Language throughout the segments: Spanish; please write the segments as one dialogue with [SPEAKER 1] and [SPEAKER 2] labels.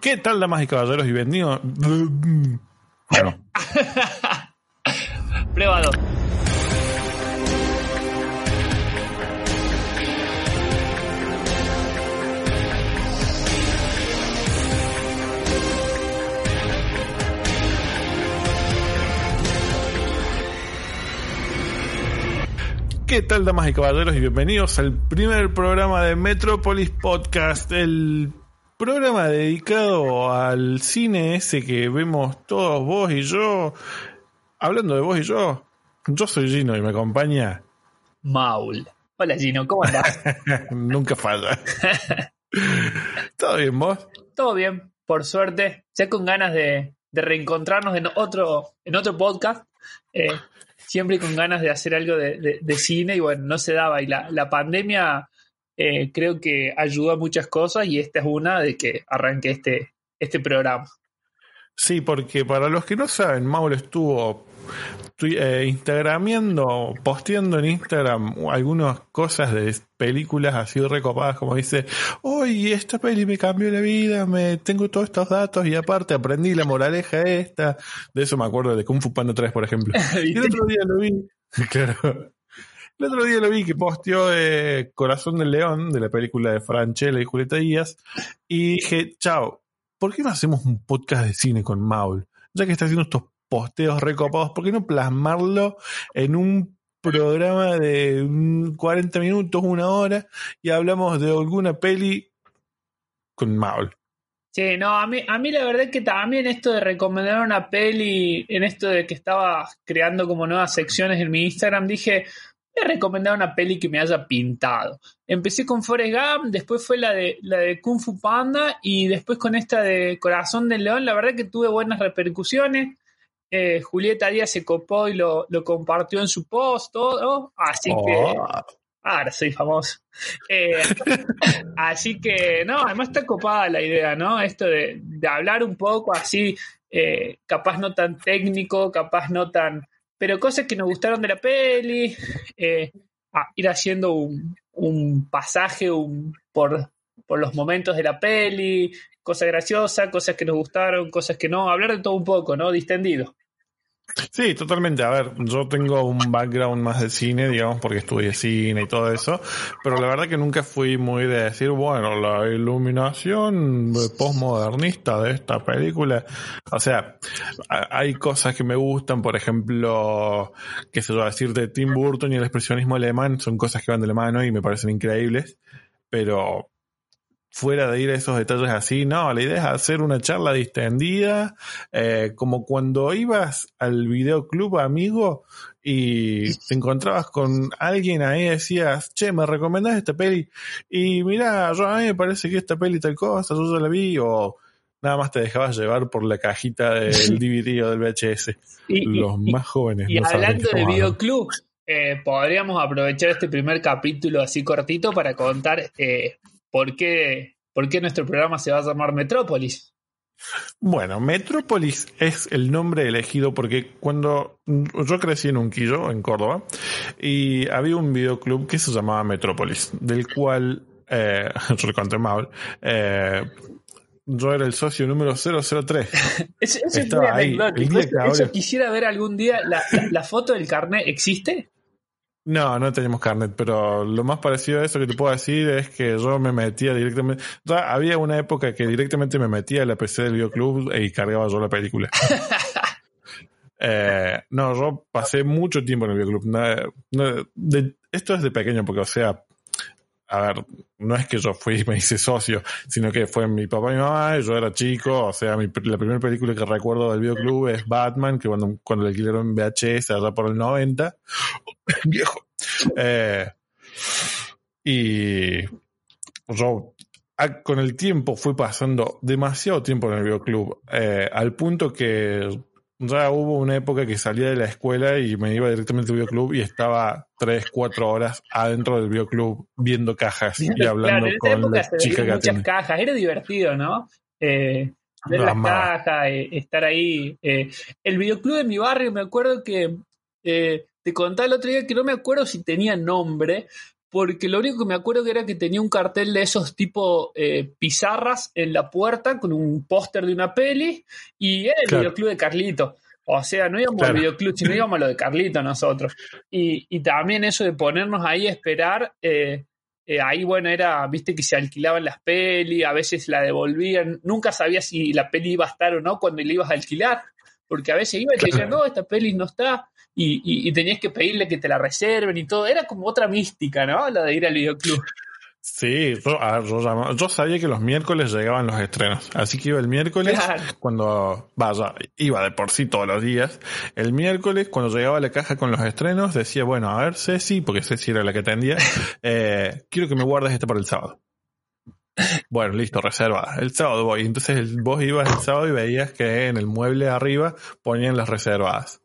[SPEAKER 1] ¿Qué tal, damas y caballeros? Y bienvenidos. Bueno,
[SPEAKER 2] Prueba dos.
[SPEAKER 1] ¿qué tal, damas y caballeros? Y bienvenidos al primer programa de Metropolis Podcast, el programa dedicado al cine ese que vemos todos vos y yo. Hablando de vos y yo, yo soy Gino y me acompaña.
[SPEAKER 2] Maul. Hola Gino, ¿cómo andás?
[SPEAKER 1] Nunca falla. ¿Todo bien vos?
[SPEAKER 2] Todo bien, por suerte. Ya con ganas de, de reencontrarnos en otro, en otro podcast. Eh, siempre con ganas de hacer algo de, de- de cine y bueno, no se daba. Y la, la pandemia eh, creo que ayudó a muchas cosas y esta es una de que arranque este, este programa.
[SPEAKER 1] Sí, porque para los que no saben, Mauro estuvo eh, instagramiendo, posteando en Instagram algunas cosas de películas así recopadas, como dice, hoy esta peli me cambió la vida, me tengo todos estos datos y aparte aprendí la moraleja esta. De eso me acuerdo de Kung Fu Panda 3, por ejemplo. Y el otro día lo vi, claro. El otro día lo vi que posteó eh, Corazón del León, de la película de Franchella y Julieta Díaz, y dije, chao, ¿por qué no hacemos un podcast de cine con Maul? Ya que está haciendo estos posteos recopados, ¿por qué no plasmarlo en un programa de mm, 40 minutos, una hora, y hablamos de alguna peli con Maul?
[SPEAKER 2] Sí, no, a mí, a mí la verdad es que también esto de recomendar una peli, en esto de que estaba creando como nuevas secciones en mi Instagram, dije, voy a recomendar una peli que me haya pintado. Empecé con Forrest Gump, después fue la de, la de Kung Fu Panda y después con esta de Corazón del León, la verdad que tuve buenas repercusiones. Eh, Julieta Díaz se copó y lo, lo compartió en su post, todo, así que...
[SPEAKER 1] Oh,
[SPEAKER 2] Ahora soy famoso. Eh, así que, no, además está copada la idea, ¿no? Esto de, de hablar un poco así, eh, capaz no tan técnico, capaz no tan. Pero cosas que nos gustaron de la peli, eh, ir haciendo un, un pasaje un, por, por los momentos de la peli, cosas graciosas, cosas que nos gustaron, cosas que no, hablar de todo un poco, ¿no? Distendido.
[SPEAKER 1] Sí, totalmente. A ver, yo tengo un background más de cine, digamos, porque estudié cine y todo eso, pero la verdad que nunca fui muy de decir, bueno, la iluminación postmodernista de esta película. O sea, a- hay cosas que me gustan, por ejemplo, qué sé yo, decir de Tim Burton y el expresionismo alemán, son cosas que van de la mano y me parecen increíbles, pero fuera de ir a esos detalles así, no, la idea es hacer una charla distendida, eh, como cuando ibas al videoclub amigo y te encontrabas con alguien ahí y decías, che, me recomendás esta peli y mira, yo a mí me parece que esta peli tal cosa, yo ya la vi o nada más te dejabas llevar por la cajita del DVD o del VHS.
[SPEAKER 2] Y,
[SPEAKER 1] Los
[SPEAKER 2] y-
[SPEAKER 1] más jóvenes.
[SPEAKER 2] Y
[SPEAKER 1] no
[SPEAKER 2] hablando de videoclub, eh, podríamos aprovechar este primer capítulo así cortito para contar eh, por, qué, por qué nuestro programa se va a llamar Metrópolis.
[SPEAKER 1] Bueno, Metrópolis es el nombre elegido porque cuando yo crecí en Unquillo, en Córdoba, y había un videoclub que se llamaba Metrópolis, del cual, eh, yo le conté mal, eh, yo era el socio número 003.
[SPEAKER 2] Eso, eso es muy
[SPEAKER 1] ahí, el día
[SPEAKER 2] Eso,
[SPEAKER 1] que ahora-
[SPEAKER 2] eso quisiera ver algún día. ¿La, la- la foto del carnet existe?
[SPEAKER 1] No, no teníamos carnet, pero lo más parecido a eso que te puedo decir es que yo me metía directamente. Ya había una época que directamente me metía a la PC del videoclub y cargaba yo la película. Eh, no, yo pasé mucho tiempo en el videoclub. No, no, de- esto es de pequeño, porque, o sea, a ver, no es que yo fui y me hice socio, sino que fue mi papá y mi mamá, yo era chico, o sea, la primera película que recuerdo del videoclub es Batman, que cuando, cuando le alquilaron VHS allá por el 90, viejo. Eh, y yo con el tiempo fui pasando demasiado tiempo en el videoclub, eh, al punto que ya hubo una época que salía de la escuela y me iba directamente al videoclub y estaba tres, cuatro horas adentro del videoclub viendo cajas y hablando
[SPEAKER 2] claro, en esa
[SPEAKER 1] con
[SPEAKER 2] época
[SPEAKER 1] la
[SPEAKER 2] se
[SPEAKER 1] chica que
[SPEAKER 2] muchas cajas. Era divertido, ¿no? Eh, ver las cajas, eh, estar ahí. eh. El videoclub de mi barrio, me acuerdo que eh, te contaba el otro día que no me acuerdo si tenía nombre, porque lo único que me acuerdo que era que tenía un cartel de esos tipo eh, pizarras en la puerta con un póster de una peli y era el videoclub de Carlito. O sea, no íbamos al videoclub, sino íbamos a lo de Carlito nosotros. Y, y también eso de ponernos ahí a esperar, eh, eh, ahí bueno, era, viste que se alquilaban las pelis, a veces la devolvían, nunca sabías si la peli iba a estar o no cuando le ibas a alquilar, porque a veces iba y te decían, no, esta peli no está, y, tenías que pedirle que te la reserven y todo. Era como otra mística, ¿no? La de ir al videoclub.
[SPEAKER 1] Sí, yo, sabía que los miércoles llegaban los estrenos, así que iba el miércoles cuando, vaya, iba de por sí todos los días. El miércoles cuando llegaba la caja con los estrenos decía, bueno, a ver Ceci, porque Ceci era la que atendía, eh, quiero que me guardes este para el sábado. Bueno, listo, reserva. El sábado voy. Entonces vos ibas el sábado y veías que en el mueble arriba ponían las reservadas.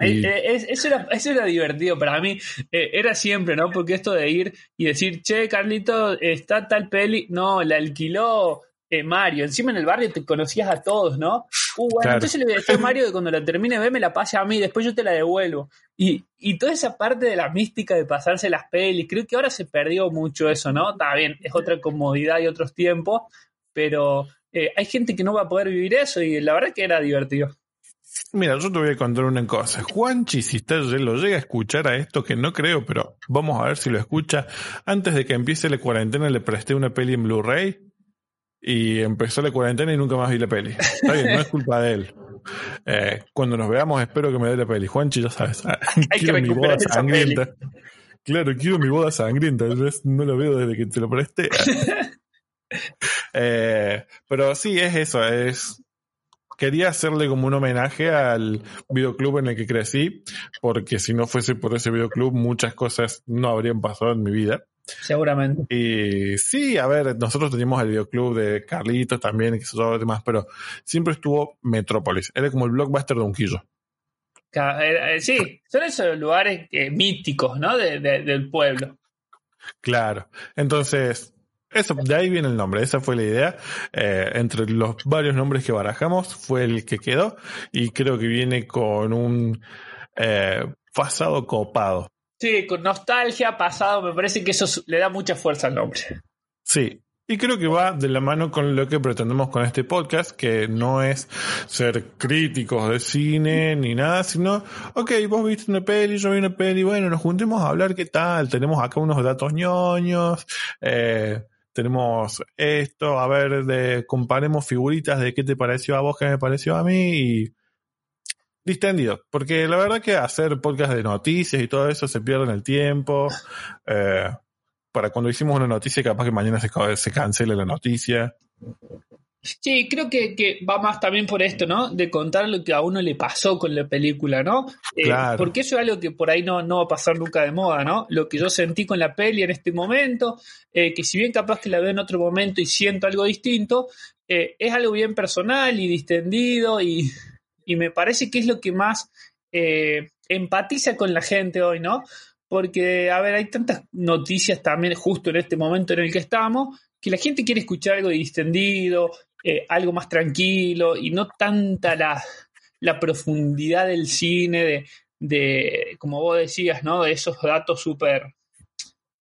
[SPEAKER 2] Eh, eh, eso, era, eso era divertido para mí. Eh, era siempre, ¿no? Porque esto de ir y decir, che, Carlito, está tal peli. No, la alquiló Mario. Encima en el barrio te conocías a todos, ¿no? Uh, bueno, entonces le voy a decir a Mario que cuando la termine ve me la pase a mí, después yo te la devuelvo. Y, y toda esa parte de la mística de pasarse las pelis, creo que ahora se perdió mucho eso, ¿no? Está bien, es otra comodidad y otros tiempos, pero hay gente que no va a poder vivir eso y la verdad que era divertido.
[SPEAKER 1] Mira, yo te voy a contar una cosa. Juanchi, si está, lo llega a escuchar a esto, que no creo, pero vamos a ver si lo escucha. Antes de que empiece la cuarentena le presté una peli en Blu-ray y empezó la cuarentena y nunca más vi la peli. Está bien, no es culpa de él. Eh, cuando nos veamos espero que me dé la peli. Juanchi, ya sabes. quiero mi boda sangrienta. Claro, quiero mi boda sangrienta. Yo no lo veo desde que te lo presté. eh, pero sí, es eso. Es quería hacerle como un homenaje al videoclub en el que crecí, porque si no fuese por ese videoclub muchas cosas no habrían pasado en mi vida.
[SPEAKER 2] Seguramente.
[SPEAKER 1] Y sí, a ver, nosotros teníamos el videoclub de Carlitos también, y que se demás, pero siempre estuvo Metrópolis. Era como el blockbuster de Unquillo.
[SPEAKER 2] Eh, sí, son esos lugares eh, míticos, ¿no? del pueblo.
[SPEAKER 1] Claro. Entonces, eso, de ahí viene el nombre, esa fue la idea. Eh, entre los varios nombres que barajamos, fue el que quedó y creo que viene con un eh, pasado copado.
[SPEAKER 2] Sí, con nostalgia, pasado, me parece que eso le da mucha fuerza al nombre.
[SPEAKER 1] Sí, y creo que va de la mano con lo que pretendemos con este podcast, que no es ser críticos de cine ni nada, sino, ok, vos viste una peli, yo vi una peli, bueno, nos juntemos a hablar qué tal, tenemos acá unos datos ñoños, eh, tenemos esto, a ver, de, comparemos figuritas de qué te pareció a vos, qué me pareció a mí y distendido, porque la verdad que hacer podcast de noticias y todo eso se pierde en el tiempo. Eh, para cuando hicimos una noticia, capaz que mañana se, se cancele la noticia.
[SPEAKER 2] Sí, creo que, va más también por esto, ¿no? De contar lo que a uno le pasó con la película, ¿no? Eh, claro. Porque eso es algo que por ahí no, no va a pasar nunca de moda, ¿no? Lo que yo sentí con la peli en este momento, eh, que si bien capaz que la veo en otro momento y siento algo distinto, eh, es algo bien personal y distendido y, y, me parece que es lo que más empatiza con la gente hoy, ¿no? Porque, a ver, hay tantas noticias también justo en este momento en el que estamos, que la gente quiere escuchar algo distendido, eh, algo más tranquilo y no tanta la, la profundidad del cine, de, de, como vos decías, ¿no? De esos datos súper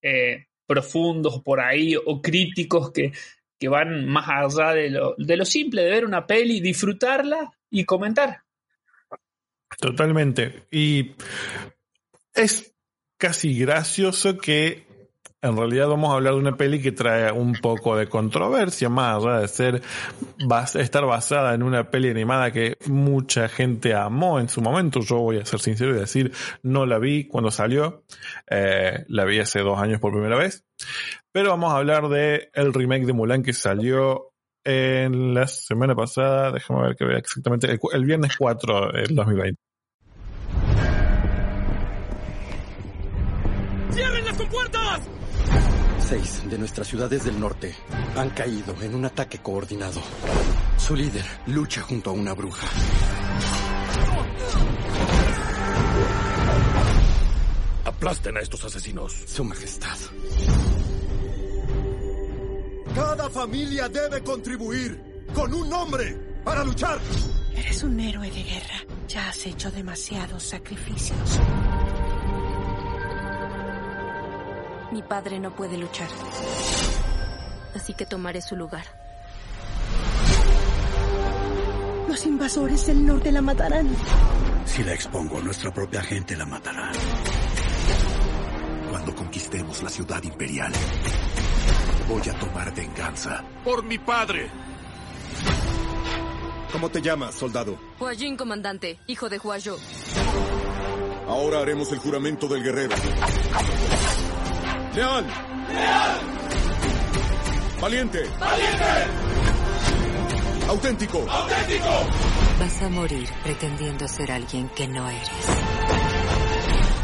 [SPEAKER 2] eh, profundos por ahí o críticos que, que van más allá de lo, de lo simple de ver una peli, disfrutarla y comentar.
[SPEAKER 1] Totalmente. Y es casi gracioso que en realidad vamos a hablar de una peli que trae un poco de controversia, más allá de ser, estar basada en una peli animada que mucha gente amó en su momento. Yo voy a ser sincero y decir, no la vi cuando salió, eh, la vi hace dos años por primera vez. Pero vamos a hablar de el remake de Mulan que salió en la semana pasada, déjame ver que vea exactamente, el, el viernes 4 del 2020.
[SPEAKER 3] Seis de nuestras ciudades del norte han caído en un ataque coordinado. Su líder lucha junto a una bruja. Aplasten a estos asesinos. Su Majestad.
[SPEAKER 4] Cada familia debe contribuir con un nombre para luchar.
[SPEAKER 5] Eres un héroe de guerra. Ya has hecho demasiados sacrificios.
[SPEAKER 6] Mi padre no puede luchar. Así que tomaré su lugar.
[SPEAKER 5] Los invasores del norte la matarán.
[SPEAKER 7] Si la expongo, nuestra propia gente la matará.
[SPEAKER 4] Cuando conquistemos la ciudad imperial, voy a tomar venganza. ¡Por mi padre! ¿Cómo te llamas, soldado?
[SPEAKER 6] Huajin, comandante, hijo de Huayo.
[SPEAKER 4] Ahora haremos el juramento del guerrero. ¡Leal! ¡Leal! ¡Valiente! ¡Valiente! ¡Auténtico! ¡Auténtico!
[SPEAKER 8] Vas a morir pretendiendo ser alguien que no eres.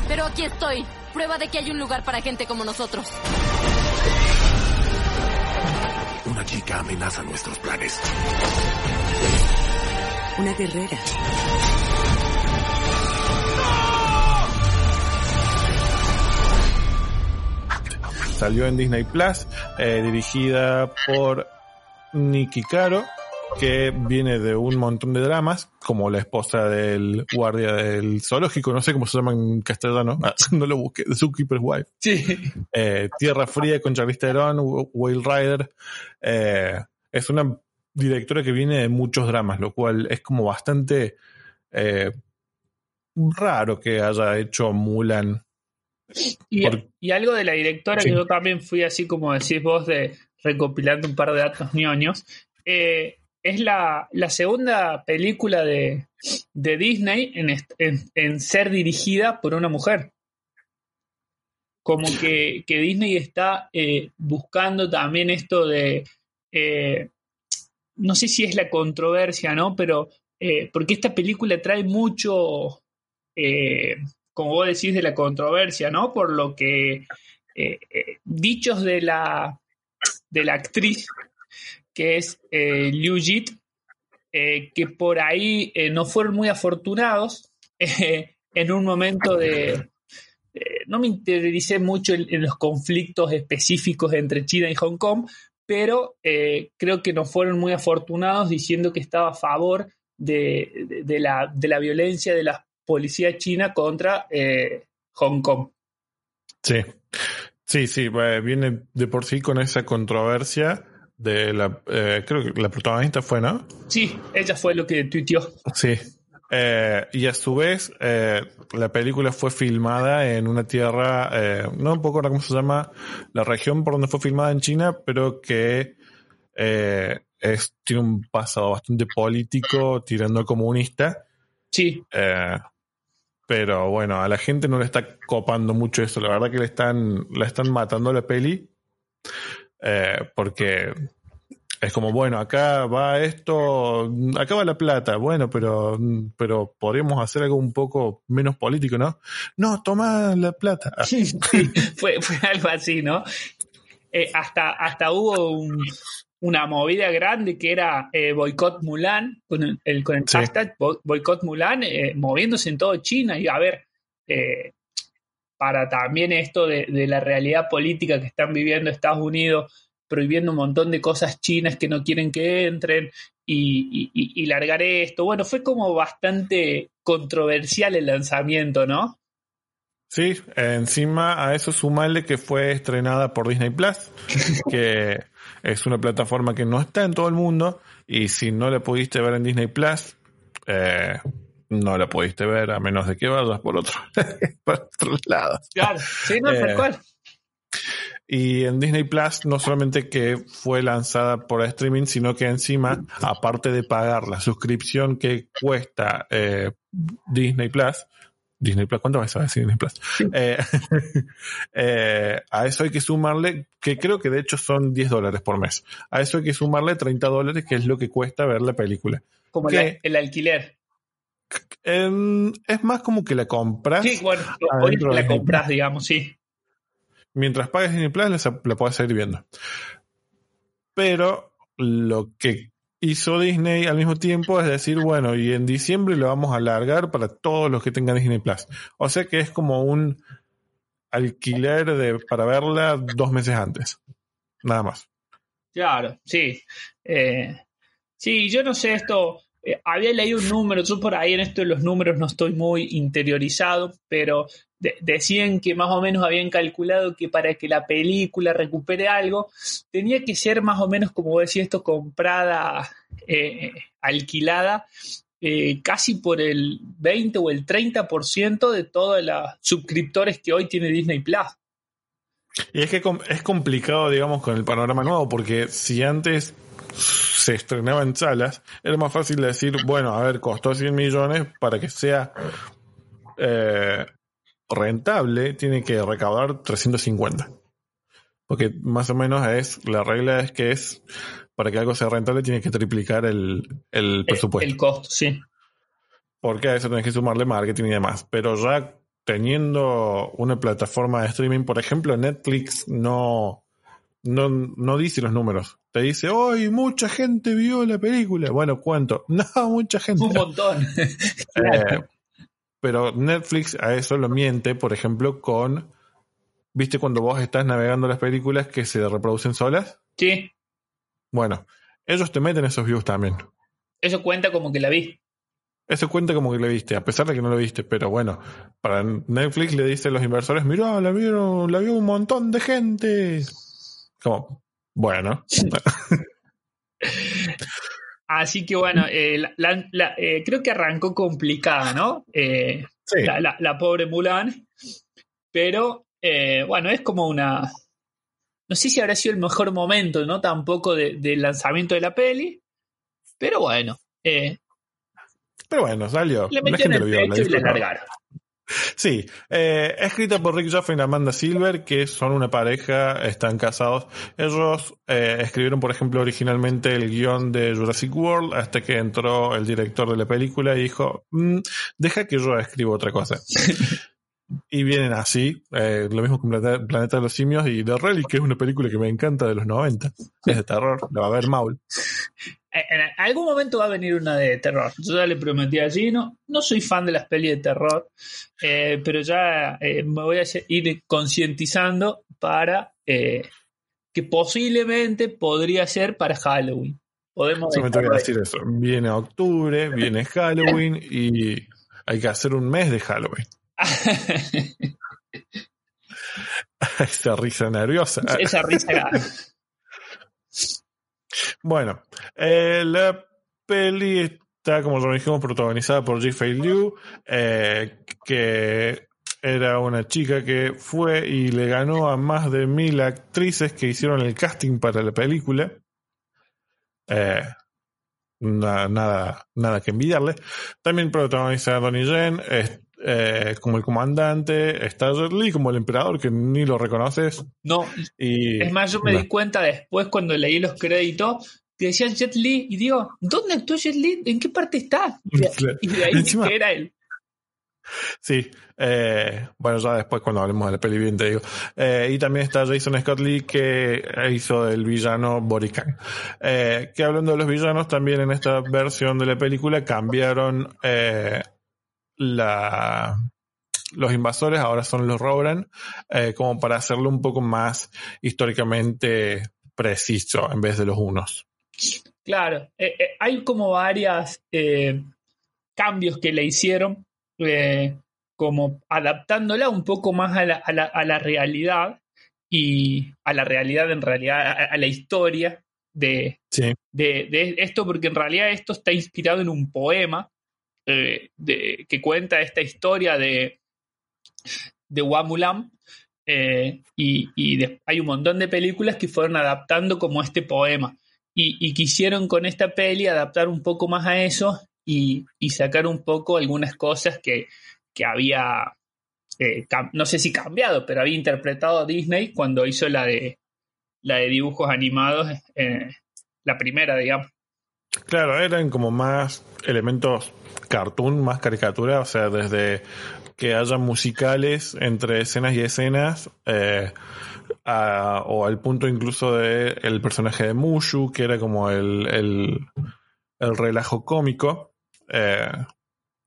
[SPEAKER 6] Pero aquí estoy. Prueba de que hay un lugar para gente como nosotros.
[SPEAKER 4] Una chica amenaza nuestros planes.
[SPEAKER 8] Una guerrera.
[SPEAKER 1] Salió en Disney Plus, eh, dirigida por Nikki Caro, que viene de un montón de dramas, como la esposa del guardia del zoológico, no sé cómo se llama en castellano, ah, no lo busqué, The Zookeeper's Wife.
[SPEAKER 2] Sí.
[SPEAKER 1] Eh, Tierra Fría con Charlize Theron, Whale Rider. Eh, es una directora que viene de muchos dramas, lo cual es como bastante eh, raro que haya hecho Mulan.
[SPEAKER 2] Y,
[SPEAKER 1] Por-
[SPEAKER 2] y algo de la directora
[SPEAKER 1] Sí.
[SPEAKER 2] que yo también fui así como decís vos de recopilando un par de datos ñoños. eh, es la, la segunda película de, de Disney en, en- en ser dirigida por una mujer. Como que, que Disney está eh, buscando también esto de, eh, no sé si es la controversia, ¿no? Pero eh, porque esta película trae mucho, como vos decís, de la controversia, ¿no? Por lo que eh, eh, dichos de la, de la actriz, que es eh, Liu Jit, que por ahí no fueron muy afortunados en un momento de... no me interioricé mucho en, los conflictos específicos entre China y Hong Kong, pero creo que no fueron muy afortunados diciendo que estaba a favor de, de- de la, de la violencia de la policía china contra eh, Hong Kong.
[SPEAKER 1] Sí, sí, sí, eh, viene de por sí con esa controversia de la, eh, creo que la protagonista fue, ¿no?
[SPEAKER 2] Sí, ella fue lo que tuiteó.
[SPEAKER 1] Sí. Eh, y a su vez, eh, la película fue filmada en una tierra, eh, no un poco cómo se llama la región por donde fue filmada en China, pero que es, tiene un pasado bastante político, tirando a comunista.
[SPEAKER 2] Sí,
[SPEAKER 1] Eh, pero bueno, a la gente no le está copando mucho eso. La verdad que le están, le están matando la peli. Eh, porque es como, bueno, acá va esto, acá va la plata. Bueno, pero, pero hacer algo un poco menos político, ¿no? No, toma la plata.
[SPEAKER 2] Sí, fue, fue algo así, ¿no? Eh, hasta, hasta hubo un- una movida grande que era eh, boicot Mulan, con el, el- con el
[SPEAKER 1] Sí.
[SPEAKER 2] hashtag bo- boicot Mulan, eh, moviéndose en todo China. Y a ver, eh, para también esto de, de la realidad política que están viviendo Estados Unidos, prohibiendo un montón de cosas chinas que no quieren que entren y, y- y- y largar esto. Bueno, fue como bastante controversial el lanzamiento, ¿no?
[SPEAKER 1] Sí, encima a eso sumarle que fue estrenada por Disney Plus, que es una plataforma que no está en todo el mundo y si no la pudiste ver en Disney Plus, eh, no la pudiste ver a menos de que vayas por otro, por otros lados.
[SPEAKER 2] Claro, sí, no, tal
[SPEAKER 1] Eh,
[SPEAKER 2] cual.
[SPEAKER 1] Y en Disney Plus no solamente que fue lanzada por streaming, sino que encima, aparte de pagar la suscripción que cuesta eh, Disney Plus, Disney Plus, ¿cuánto vas a decir Disney Plus? Eh, eh, a eso hay que sumarle, que creo que de hecho son 10 dólares por mes. A eso hay que sumarle 30 dólares, que es lo que cuesta ver la película.
[SPEAKER 2] Como el alquiler.
[SPEAKER 1] Es más como que la compras.
[SPEAKER 2] Sí, bueno, hoy la compras, digamos, sí.
[SPEAKER 1] mientras pagues Disney Plus, la, la puedes seguir viendo. Pero lo que hizo Disney al mismo tiempo es decir, bueno, y en diciembre lo vamos a alargar para todos los que tengan Disney Plus. O sea que es como un alquiler de, para verla dos meses antes. Nada más.
[SPEAKER 2] Claro, sí. Eh, sí, yo no sé esto. eh, había leído un número, yo por ahí en esto de los números no estoy muy interiorizado, pero de- decían que más o menos habían calculado que para que la película recupere algo, tenía que ser más o menos, como decía esto, comprada, eh, alquilada, eh, casi por el 20 o el 30% de todos los suscriptores que hoy tiene Disney Plus.
[SPEAKER 1] Y es que es complicado, digamos, con el panorama nuevo, porque si antes se estrenaba en salas, era más fácil decir, bueno, a ver, costó 100 millones para que sea eh, rentable, tiene que recaudar 350. Porque más o menos es, la regla es que es, para que algo sea rentable, tiene que triplicar el, el presupuesto.
[SPEAKER 2] El costo, sí.
[SPEAKER 1] porque a eso tenés que sumarle marketing y demás. Pero ya teniendo una plataforma de streaming, por ejemplo, Netflix no, no, no dice los números. Te dice, hoy mucha gente vio la película. Bueno, ¿cuánto? No, mucha gente.
[SPEAKER 2] Un montón.
[SPEAKER 1] Eh, pero Netflix a eso lo miente, por ejemplo, con, ¿viste cuando vos estás navegando las películas que se reproducen solas?
[SPEAKER 2] Sí,
[SPEAKER 1] Bueno, ellos te meten esos views también.
[SPEAKER 2] eso cuenta como que la vi.
[SPEAKER 1] Eso cuenta como que lo viste, a pesar de que no lo viste, pero bueno, para Netflix le dice a los inversores, mirá, la vieron, la vio un montón de gente. Como, bueno,
[SPEAKER 2] Así que bueno, eh, la- la- la- eh, creo que arrancó complicada, ¿no? Eh,
[SPEAKER 1] sí,
[SPEAKER 2] la, pobre Mulan. Pero eh, bueno, es como una. No sé si habrá sido el mejor momento, ¿no? Tampoco de- del lanzamiento de la peli. Pero bueno, eh,
[SPEAKER 1] pero bueno, salió.
[SPEAKER 2] le
[SPEAKER 1] La gente
[SPEAKER 2] el
[SPEAKER 1] vio, la
[SPEAKER 2] pecho y le
[SPEAKER 1] disfrutó.
[SPEAKER 2] largaron.
[SPEAKER 1] Sí, eh, escrita por Rick Joffrey y Amanda Silver, que son una pareja, están casados. Ellos eh, escribieron, por ejemplo, originalmente el guion de Jurassic World, hasta que entró el director de la película y dijo, "Mm, deja que yo escriba otra cosa. y vienen así, eh, lo mismo con Planeta, Planeta de los Simios y The Relic, que es una película que me encanta de los 90. Es de terror, la va a ver Maul.
[SPEAKER 2] En algún momento va a venir una de terror. Yo ya le prometí a Gino. No soy fan de las pelis de terror, eh, pero ya eh, me voy a ir concientizando para eh, que posiblemente podría ser para Halloween. Podemos
[SPEAKER 1] Solamente voy a
[SPEAKER 2] dejarlo
[SPEAKER 1] decir eso. Viene octubre, viene Halloween y hay que hacer un mes de Halloween. Esa risa nerviosa.
[SPEAKER 2] Esa risa.
[SPEAKER 1] Bueno, eh, la peli está, como ya dijimos, protagonizada por Jifei Liu, eh, que era una chica que fue y le ganó a más de mil actrices que hicieron el casting para la película. Eh, na- nada, nada que envidiarle. También protagoniza a Donnie Yen eh, como el comandante, está Jet Li como el emperador, que ni lo reconoces.
[SPEAKER 2] No,
[SPEAKER 1] Y,
[SPEAKER 2] es más, yo me
[SPEAKER 1] no.
[SPEAKER 2] di cuenta después cuando leí los créditos que decía Jet Li y digo, ¿dónde actuó Jet Li? ¿En qué parte está? Y de, ahí
[SPEAKER 1] Encima-
[SPEAKER 2] que era él.
[SPEAKER 1] Sí, eh, bueno, ya después cuando hablemos de la peli bien te digo. Eh, y también está Jason Scott Lee que hizo el villano Borican. Eh, que hablando de los villanos, también en esta versión de la película cambiaron eh, la, los invasores, ahora son los Roran, eh, como para hacerlo un poco más históricamente preciso en vez de los unos.
[SPEAKER 2] Claro, eh, eh, hay como varias cambios que le hicieron, como adaptándola un poco más a la, a la- a la realidad y a la realidad en realidad, a, a la historia de,
[SPEAKER 1] Sí,
[SPEAKER 2] de, de esto, porque en realidad esto está inspirado en un poema eh, que cuenta esta historia de, de Wamulam. eh, y hay un montón de películas que fueron adaptando como este poema. Y, quisieron con esta peli adaptar un poco más a eso y, sacar un poco algunas cosas que, que había, eh, no sé si cambiado, pero había interpretado Disney cuando hizo la de, la de dibujos animados, la primera, digamos.
[SPEAKER 1] Claro, eran como más elementos cartoon, más caricatura, o sea, desde que haya musicales entre escenas y escenas, eh, o al punto incluso de el personaje de Mushu, que era como el, el, el relajo cómico, eh,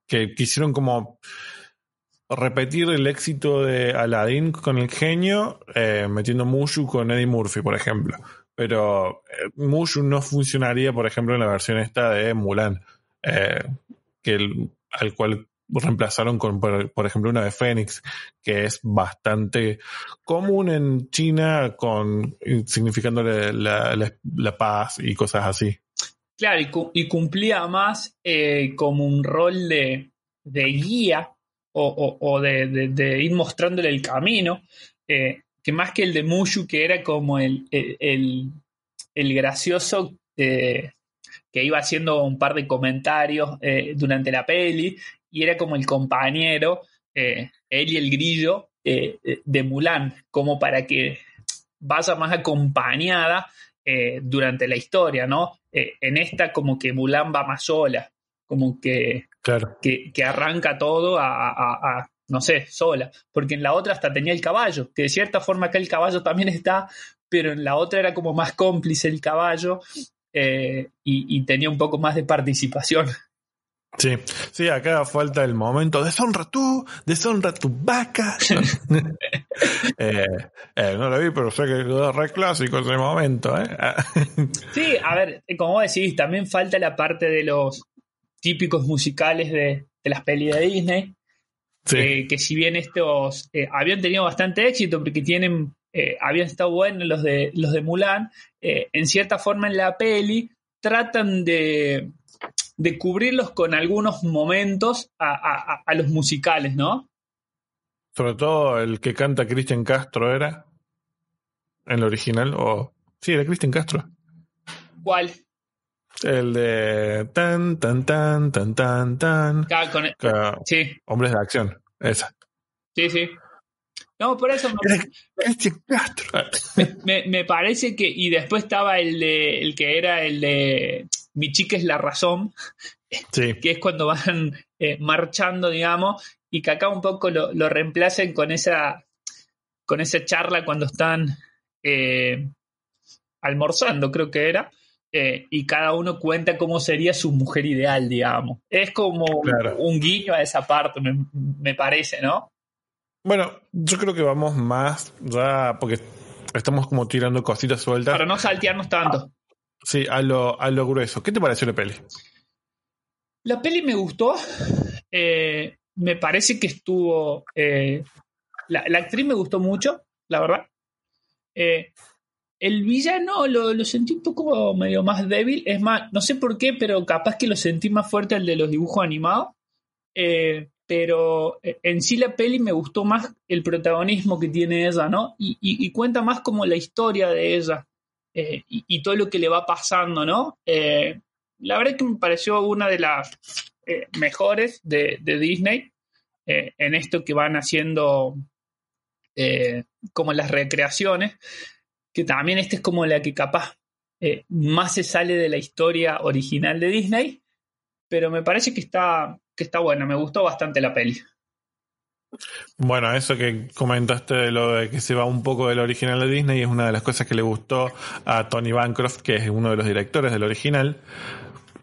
[SPEAKER 1] que quisieron como repetir el éxito de Aladdin con el genio, eh, metiendo Mushu con Eddie Murphy, por ejemplo. Pero eh, Mushu no funcionaría, por ejemplo, en la versión esta de Mulan, eh, que al cual reemplazaron con, por, ejemplo, una de Fénix, que es bastante común en China, con significando la, paz y cosas así.
[SPEAKER 2] Claro, y, cu- y cumplía más eh, como un rol de, guía o, de, ir mostrándole el camino, que más que el de Mushu, que era como el, el, el- el gracioso eh, que iba haciendo un par de comentarios eh, durante la peli, y era como el compañero, eh, él y el grillo, de Mulan, como para que vaya más acompañada durante la historia, ¿no? En esta como que Mulan va más sola, como que,
[SPEAKER 1] Claro.
[SPEAKER 2] que, que arranca todo a, a- a, no sé, sola, porque en la otra hasta tenía el caballo, que de cierta forma acá el caballo también está, pero en la otra era como más cómplice el caballo eh, y, y tenía un poco más de participación.
[SPEAKER 1] Sí, sí, acá falta el momento. Deshonra tú, deshonra tu vaca. eh, eh, no lo vi, pero sé que es re clásico ese momento. ¿eh?
[SPEAKER 2] Sí, a ver, como decís, también falta la parte de los típicos musicales de, de las pelis de Disney,
[SPEAKER 1] sí,
[SPEAKER 2] eh, que si bien estos eh, habían tenido bastante éxito porque tienen eh, habían estado buenos los de los de Mulan en cierta forma en la peli tratan de, de cubrirlos con algunos momentos a, a- a- a los musicales no
[SPEAKER 1] sobre todo el que canta Cristian Castro era en el original. O, sí, era Cristian Castro.
[SPEAKER 2] cuál
[SPEAKER 1] El de tan, tan, tan, tan, tan, tan.
[SPEAKER 2] Claro, con-
[SPEAKER 1] Ca-
[SPEAKER 2] sí
[SPEAKER 1] Hombres de acción. Esa.
[SPEAKER 2] sí sí no por eso me, me, me parece que y después estaba el de el que era el de mi chica es la razón
[SPEAKER 1] Sí,
[SPEAKER 2] que es cuando van eh, marchando, digamos, y que acá un poco lo, lo reemplacen con esa, con esa charla cuando están eh, almorzando, creo que era, eh, y cada uno cuenta cómo sería su mujer ideal, digamos. Es como
[SPEAKER 1] Claro.
[SPEAKER 2] un guiño a esa parte, me, me parece, ¿no?
[SPEAKER 1] Bueno, yo creo que vamos más ya porque estamos como tirando cositas sueltas.
[SPEAKER 2] Para no saltearnos tanto.
[SPEAKER 1] Sí, a lo, a lo grueso. ¿Qué te pareció la peli?
[SPEAKER 2] La peli me gustó. eh, me parece que estuvo. eh, la, la actriz me gustó mucho, la verdad. Eh, el villano lo, sentí un poco medio más débil. Es más, no sé por qué, pero capaz que lo sentí más fuerte el de los dibujos animados. Eh, pero eh, en sí la peli me gustó más el protagonismo que tiene ella, ¿no? Y, cuenta más como la historia de ella eh, y, todo lo que le va pasando, ¿no? La verdad es que me pareció una de las mejores de, Disney en esto que van haciendo como las recreaciones, que también esta es como la que capaz eh, más se sale de la historia original de Disney, pero me parece que está, que está buena, me gustó bastante la peli.
[SPEAKER 1] Bueno, eso que comentaste de lo de que se va un poco del original de Disney es una de las cosas que le gustó a Tony Bancroft, que es uno de los directores del original,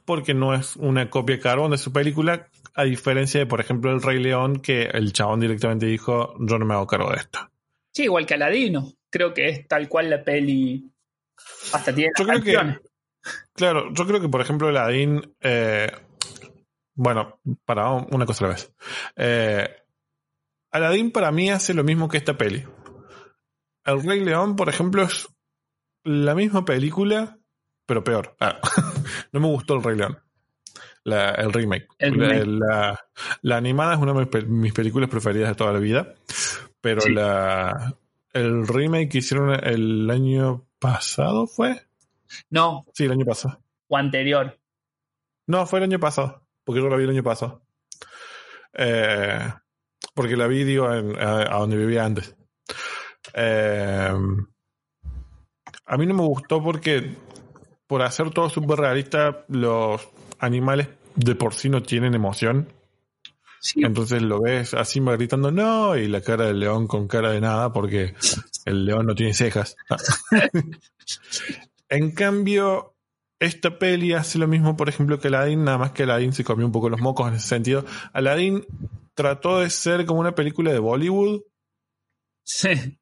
[SPEAKER 1] porque no es una copia carbón de su película, a diferencia de, por ejemplo, El Rey León, que el chabón directamente dijo, yo no me hago cargo de esto.
[SPEAKER 2] Sí, igual que Aladino, creo que es tal cual la peli, hasta tiene
[SPEAKER 1] Yo creo que-. Claro, yo creo que, por ejemplo, Aladdin, eh, bueno, para una cosa a la vez. Eh, Aladdin para mí hace lo mismo que esta peli. El Rey León, por ejemplo, es la misma película, pero peor. Ah, no me gustó el Rey León. La- el remake.
[SPEAKER 2] El
[SPEAKER 1] La-
[SPEAKER 2] remake.
[SPEAKER 1] La, la animada es una de mis pe- mis películas preferidas de toda la vida. Pero
[SPEAKER 2] Sí.
[SPEAKER 1] la, el remake que hicieron el año pasado, ¿fue?
[SPEAKER 2] No,
[SPEAKER 1] Sí, el año pasado.
[SPEAKER 2] o anterior.
[SPEAKER 1] No, fue el año pasado, porque yo la vi el año pasado. Eh, porque la vi, digo, en- a, a donde vivía antes. Eh, a mí no me gustó porque, por hacer todo súper realista, los animales de por sí no tienen emoción.
[SPEAKER 2] Sí,
[SPEAKER 1] Entonces lo ves así gritando no y la cara del león con cara de nada porque el león no tiene cejas. en cambio, esta peli hace lo mismo, por ejemplo, que Aladdin, nada más que Aladdin se comió un poco los mocos en ese sentido. Aladdin trató de ser como una película de Bollywood,
[SPEAKER 2] sí.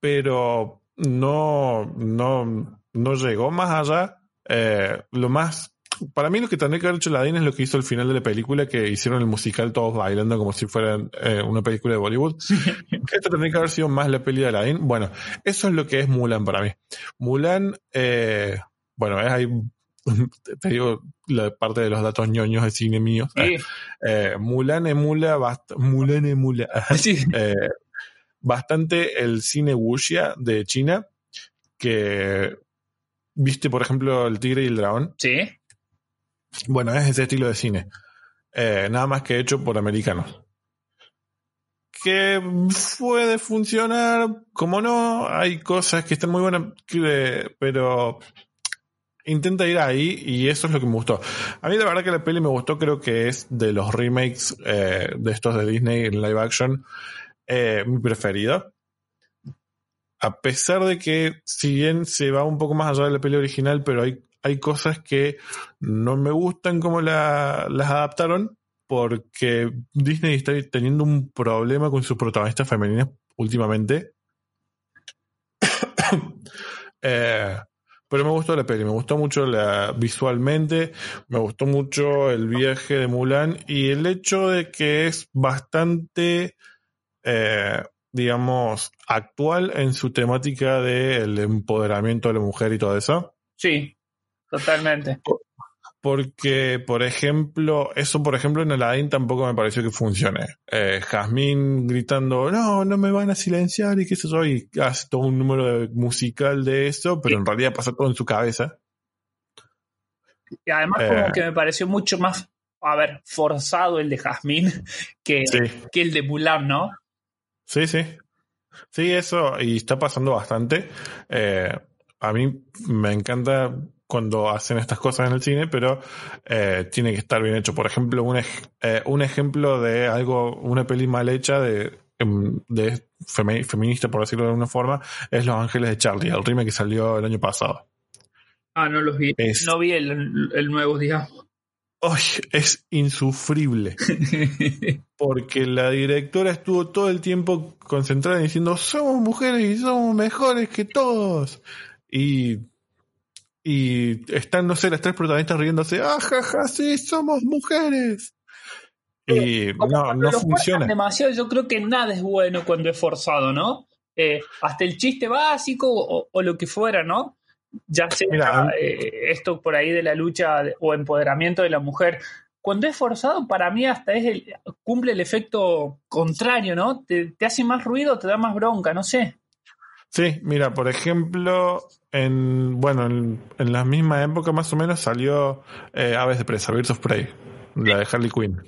[SPEAKER 1] pero no, no, no llegó más allá. Eh, lo más para mí lo que tendría que haber hecho Aladdin es lo que hizo al final de la película, que hicieron el musical todos bailando como si fuera eh, una película de Bollywood. Esto tendría que haber sido más la peli de Aladdin. Bueno, eso es lo que es Mulan para mí. Mulan, eh, bueno, es ahí, te digo la parte de los datos ñoños de cine míos.
[SPEAKER 2] Sí.
[SPEAKER 1] Eh, Mulan emula, bast Mulan emula
[SPEAKER 2] Sí.
[SPEAKER 1] bastante el cine wuxia de China, que viste, por ejemplo, El Tigre y el Dragón.
[SPEAKER 2] Sí.
[SPEAKER 1] Bueno, es ese estilo de cine. Eh, nada más que hecho por americanos. Que puede funcionar, como no, hay cosas que están muy buenas, pero intenta ir ahí y eso es lo que me gustó. A mí la verdad que la peli me gustó, creo que es de los remakes eh, de estos de Disney en live action, eh, mi preferido. A pesar de que, si bien se va un poco más allá de la peli original, pero hay, hay cosas que no me gustan como la- las adaptaron, porque Disney está teniendo un problema con sus protagonistas femeninas últimamente. Eh, pero me gustó la peli, me gustó mucho visualmente, me gustó mucho el viaje de Mulan y el hecho de que es bastante, eh, digamos, actual en su temática del empoderamiento de la mujer y todo eso.
[SPEAKER 2] Sí, totalmente.
[SPEAKER 1] Porque, por ejemplo, eso, por ejemplo, en Aladdin tampoco me pareció que funcione. Eh, Jazmín gritando, no, no me van a silenciar y qué sé yo, y hace todo un número musical de eso, pero en realidad pasa todo en su cabeza.
[SPEAKER 2] Y además
[SPEAKER 1] Eh.
[SPEAKER 2] como que me pareció mucho más, a ver, forzado el de Jazmín que,
[SPEAKER 1] Sí.
[SPEAKER 2] que el de Mulan, ¿no?
[SPEAKER 1] Sí, sí. Sí, eso, y está pasando bastante. Eh, a mí me encanta cuando hacen estas cosas en el cine, pero eh, tiene que estar bien hecho. Por ejemplo, un, eh, un ejemplo de algo, una peli mal hecha de, em, de femi- feminista, por decirlo de alguna forma, es Los Ángeles de Charlie, el remake que salió el año pasado.
[SPEAKER 2] Ah, no los vi.
[SPEAKER 1] Es-
[SPEAKER 2] No vi el, el nuevo, digamos.
[SPEAKER 1] ¡Ay! es insufrible. Porque la directora estuvo todo el tiempo concentrada diciendo, somos mujeres y somos mejores que todos. Y, y están, no sé, las tres protagonistas riéndose, ¡ah, jaja, sí, somos mujeres! Y no, no funciona.
[SPEAKER 2] demasiado, yo creo que nada es bueno cuando es forzado, ¿no? Eh, hasta el chiste básico o, o lo que fuera, ¿no? Ya sea
[SPEAKER 1] Mira,
[SPEAKER 2] eh, esto por ahí de la lucha de- o empoderamiento de la mujer. Cuando es forzado, para mí hasta es el, cumple el efecto contrario, ¿no? Te, te hace más ruido, te da más bronca, no sé.
[SPEAKER 1] Sí, mira, por ejemplo, en, bueno, en, en la misma época más o menos salió eh, Aves de Presa, Birds of Prey, la de Harley Quinn.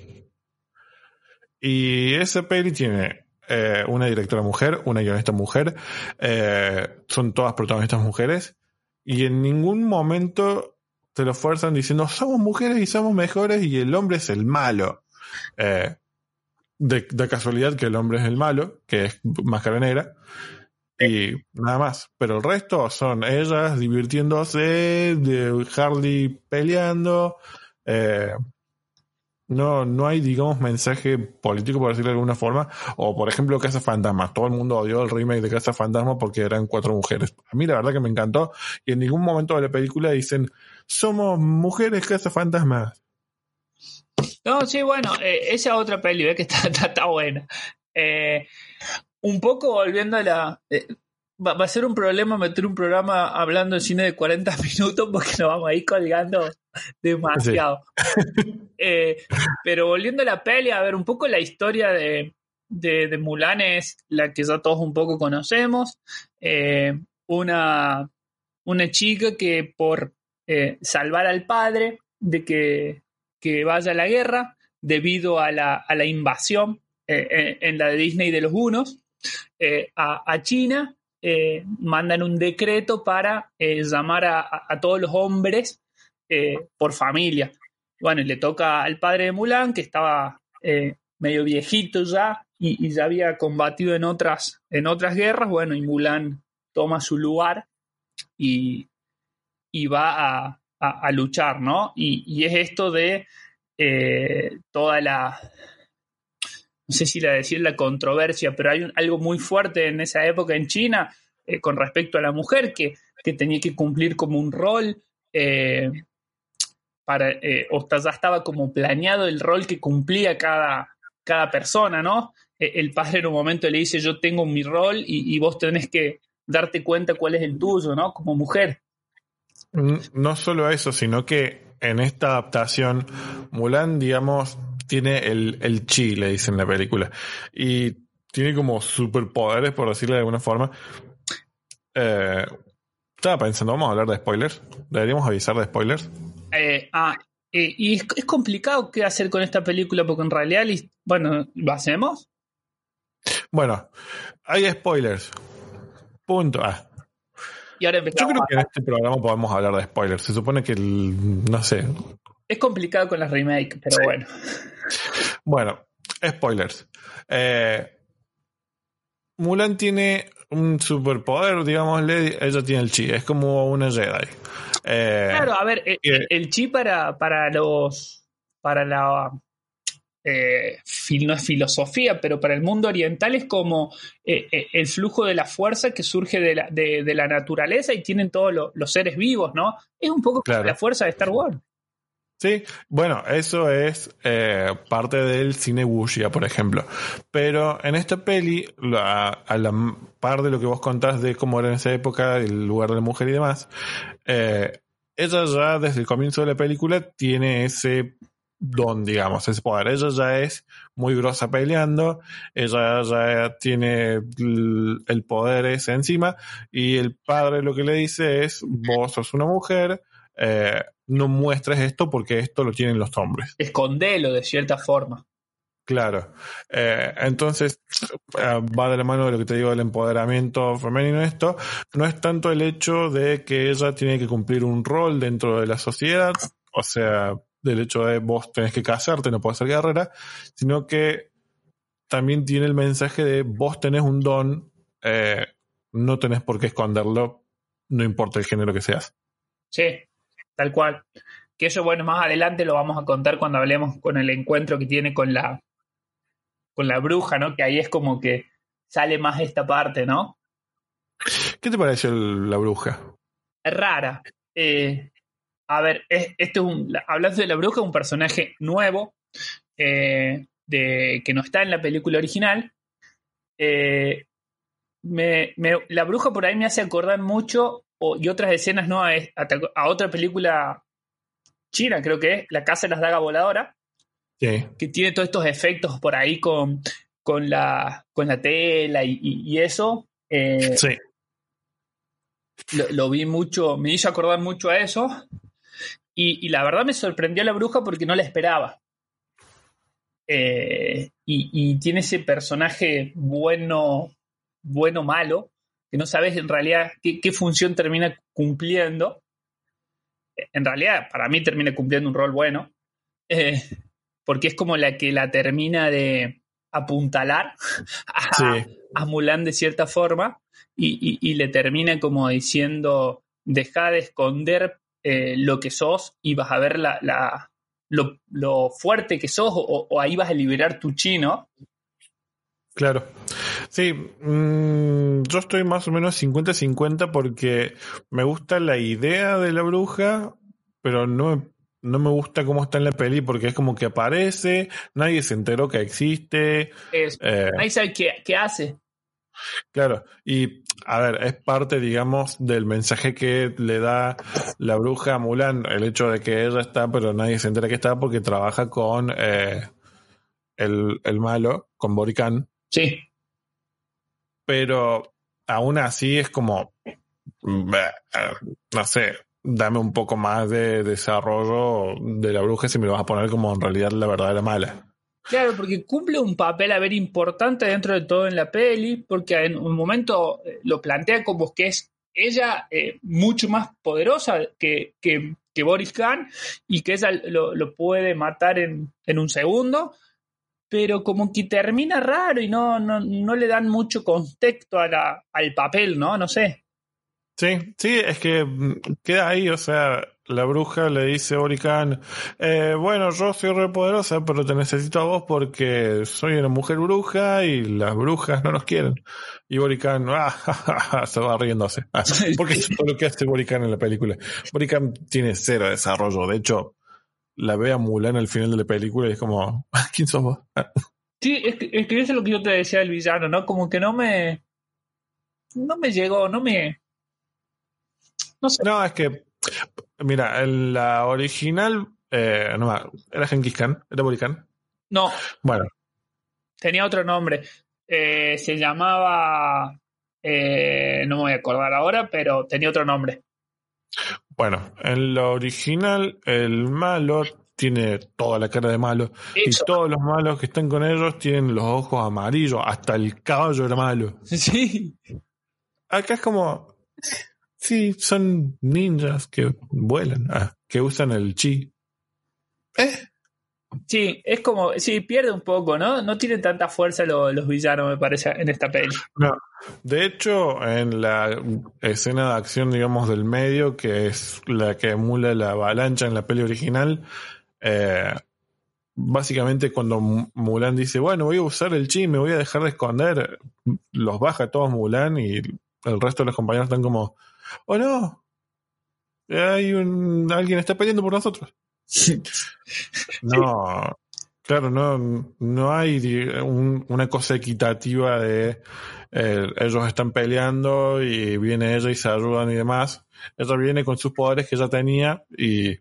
[SPEAKER 1] Y esa peli tiene eh, una directora mujer, una guionista mujer, eh, son todas protagonistas mujeres, y en ningún momento te lo fuerzan diciendo somos mujeres y somos mejores y el hombre es el malo. Eh, de, de casualidad que el hombre es el malo, que es máscara negra, y nada más. Pero el resto son ellas divirtiéndose, de Harley peleando. eh, no, no hay, digamos, mensaje político, por decirlo de alguna forma. O, por ejemplo, Casa Fantasma. Todo el mundo odió el remake de Casa Fantasma porque eran cuatro mujeres. A mí la verdad que me encantó. Y en ningún momento de la película dicen, somos mujeres Casa Fantasma.
[SPEAKER 2] No, sí, bueno, eh, esa otra peli, ¿ves? que está, está, está buena. Eh, un poco volviendo a la... eh, va, va a ser un problema meter un programa hablando de cine de 40 minutos porque nos vamos a ir colgando demasiado. Eh, pero volviendo a la peli, a ver, un poco la historia de, de, de Mulan es la que ya todos un poco conocemos. Eh, una, una chica que por salvar al padre de que, que vaya a la guerra debido a la, a la invasión eh, eh, en la de Disney de los Hunos eh, a, China, eh, mandan un decreto para eh, llamar a, todos los hombres por familia. Bueno, y le toca al padre de Mulan, que estaba medio viejito ya y, ya había combatido en otras, en otras guerras. Bueno, y Mulan toma su lugar y, y va a, a, luchar, ¿no? Y, y, es esto de toda la, no sé si la decir la controversia, pero hay algo muy fuerte en esa época en China eh, con respecto a la mujer que, que, tenía que cumplir como un rol. Eh, para, eh, o ya estaba como planeado el rol que cumplía cada, cada persona, ¿no? Eh, el padre en un momento le dice, yo tengo mi rol y, y vos tenés que darte cuenta cuál es el tuyo, ¿no? Como mujer.
[SPEAKER 1] No solo eso, sino que en esta adaptación, Mulan, digamos, tiene el, el chi, le dicen en la película. Y tiene como superpoderes, por decirlo de alguna forma. Eh, estaba pensando, vamos a hablar de spoilers. Deberíamos avisar de spoilers.
[SPEAKER 2] Eh, ah, eh, y es, es complicado qué hacer con esta película porque en realidad, bueno, ¿lo hacemos?
[SPEAKER 1] Bueno, hay spoilers. Punto. Ah,
[SPEAKER 2] Y ahora
[SPEAKER 1] yo creo que en este programa podemos hablar de spoilers. Se supone que, el- no sé.
[SPEAKER 2] Es complicado con las remake, pero
[SPEAKER 1] Sí.
[SPEAKER 2] bueno.
[SPEAKER 1] Bueno, spoilers. Eh, Mulan tiene un superpoder, digámosle. Ella tiene el chi. Es como una Jedi. Eh,
[SPEAKER 2] Claro, a ver, eh,
[SPEAKER 1] eh,
[SPEAKER 2] el chi para, para los. para la. eh, no es filosofía, pero para el mundo oriental es como el flujo de la fuerza que surge de la, de, de la naturaleza y tienen todos lo- los seres vivos, ¿no? Es un poco
[SPEAKER 1] Claro.
[SPEAKER 2] la fuerza de Star Wars.
[SPEAKER 1] Sí, bueno, eso es eh, parte del cine wuxia, por ejemplo. Pero en esta peli, la- a la par de lo que vos contás de cómo era en esa época, el lugar de la mujer y demás, eh, ella ya desde el comienzo de la película tiene ese don, digamos, ese poder. Ella ya es muy grosa peleando, ella ya tiene el el poder ese encima, y el padre lo que le dice es, vos sos una mujer, eh, no muestres esto porque esto lo tienen los hombres.
[SPEAKER 2] Escondelo de cierta forma.
[SPEAKER 1] Claro. Eh, entonces, eh, va de la mano de lo que te digo del empoderamiento femenino esto. No es tanto el hecho de que ella tiene que cumplir un rol dentro de la sociedad, o sea, del hecho de vos tenés que casarte, no puedes ser guerrera, sino que también tiene el mensaje de vos tenés un don, eh, no tenés por qué esconderlo, no importa el género que seas.
[SPEAKER 2] Sí, tal cual. Que eso, bueno, más adelante lo vamos a contar cuando hablemos con el encuentro que tiene con la con la bruja, ¿no? Que ahí es como que sale más esta parte, ¿no?
[SPEAKER 1] ¿Qué te pareció el- la bruja?
[SPEAKER 2] Rara. Eh, a ver, es- este es un, la- hablando de la bruja, un personaje nuevo eh, de, que no está en la película original. Eh, me- me- la bruja por ahí me hace acordar mucho, o- y otras escenas, ¿no? A, a- a otra película china, creo que es, La Casa de las Dagas Voladora,
[SPEAKER 1] Sí.
[SPEAKER 2] que tiene todos estos efectos por ahí con, con, la, con la tela y, y- y eso. Eh,
[SPEAKER 1] Sí.
[SPEAKER 2] lo, lo vi mucho, me hizo acordar mucho a eso. Y, y la verdad me sorprendió la bruja porque no la esperaba. Eh, y, y tiene ese personaje bueno, bueno, malo, que no sabes en realidad qué, qué función termina cumpliendo. En realidad, para mí termina cumpliendo un rol bueno, eh, porque es como la que la termina de apuntalar a,
[SPEAKER 1] Sí.
[SPEAKER 2] a Mulan de cierta forma y, y- y le termina como diciendo, deja de esconder eh, lo que sos y vas a ver la, la- lo, lo fuerte que sos o, o ahí vas a liberar tu chino.
[SPEAKER 1] Claro. Sí, mm, yo estoy más o menos 50-50 porque me gusta la idea de la bruja, pero no me, no me gusta cómo está en la peli porque es como que aparece, nadie se enteró que existe.
[SPEAKER 2] Es,
[SPEAKER 1] eh,
[SPEAKER 2] Nadie sabe qué, qué hace.
[SPEAKER 1] claro, y a ver, es parte, digamos, del mensaje que le da la bruja a Mulan, el hecho de que ella está, pero nadie se entera que está porque trabaja con eh, el, el malo, con Borican.
[SPEAKER 2] Sí,
[SPEAKER 1] pero aún así es como, no sé, dame un poco más de desarrollo de la bruja si me lo vas a poner como en realidad la verdadera mala.
[SPEAKER 2] Claro, porque cumple un papel a ver importante dentro de todo en la peli, porque en un momento eh, lo plantea como que es ella eh, mucho más poderosa que, que, que Boris Khan y que ella lo, lo puede matar en, en un segundo, pero como que termina raro y no, no, no le dan mucho contexto a la, al papel, ¿no? No sé.
[SPEAKER 1] Sí, sí, es que mm, queda ahí, o sea, la bruja le dice a Borican, eh, bueno, yo soy re poderosa, pero te necesito a vos porque soy una mujer bruja y las brujas no nos quieren. Y Borican, ah, ja, ja, ja, se va riéndose. Ah, porque eso es todo lo que hace Borican en la película. Borican tiene cero desarrollo, de hecho, la ve a Mulan al final de la película y es como, ¿quién sos vos?
[SPEAKER 2] Sí, es que, es que eso es lo que yo te decía del villano, ¿no? Como que no me. No me llegó, no me. No sé.
[SPEAKER 1] No, es que, mira, en la original, eh, no, era Genghis Khan, era Borican.
[SPEAKER 2] No,
[SPEAKER 1] Bueno,
[SPEAKER 2] tenía otro nombre. Eh, se llamaba. eh, no me voy a acordar ahora, pero tenía otro nombre.
[SPEAKER 1] Bueno, en la original, el malo tiene toda la cara de malo.
[SPEAKER 2] Eso.
[SPEAKER 1] Y todos los malos que están con ellos tienen los ojos amarillos, hasta el caballo era malo.
[SPEAKER 2] Sí.
[SPEAKER 1] Acá es como, sí, son ninjas que vuelan, ah, que usan el chi.
[SPEAKER 2] Sí, es como. Sí, pierde un poco, ¿no? No tienen tanta fuerza lo- los villanos, me parece, en esta peli.
[SPEAKER 1] No. De hecho, en la escena de acción, digamos, del medio, que es la que emula la avalancha en la peli original, eh, básicamente cuando Mulan dice, bueno, voy a usar el chi, me voy a dejar de esconder, los baja todos Mulan y el resto de los compañeros están como, oh no, hay un, alguien está peleando por nosotros. No, claro, no, no hay un- una cosa equitativa de eh, ellos están peleando y viene ella y se ayudan y demás. Ella viene con sus poderes que ya tenía y, y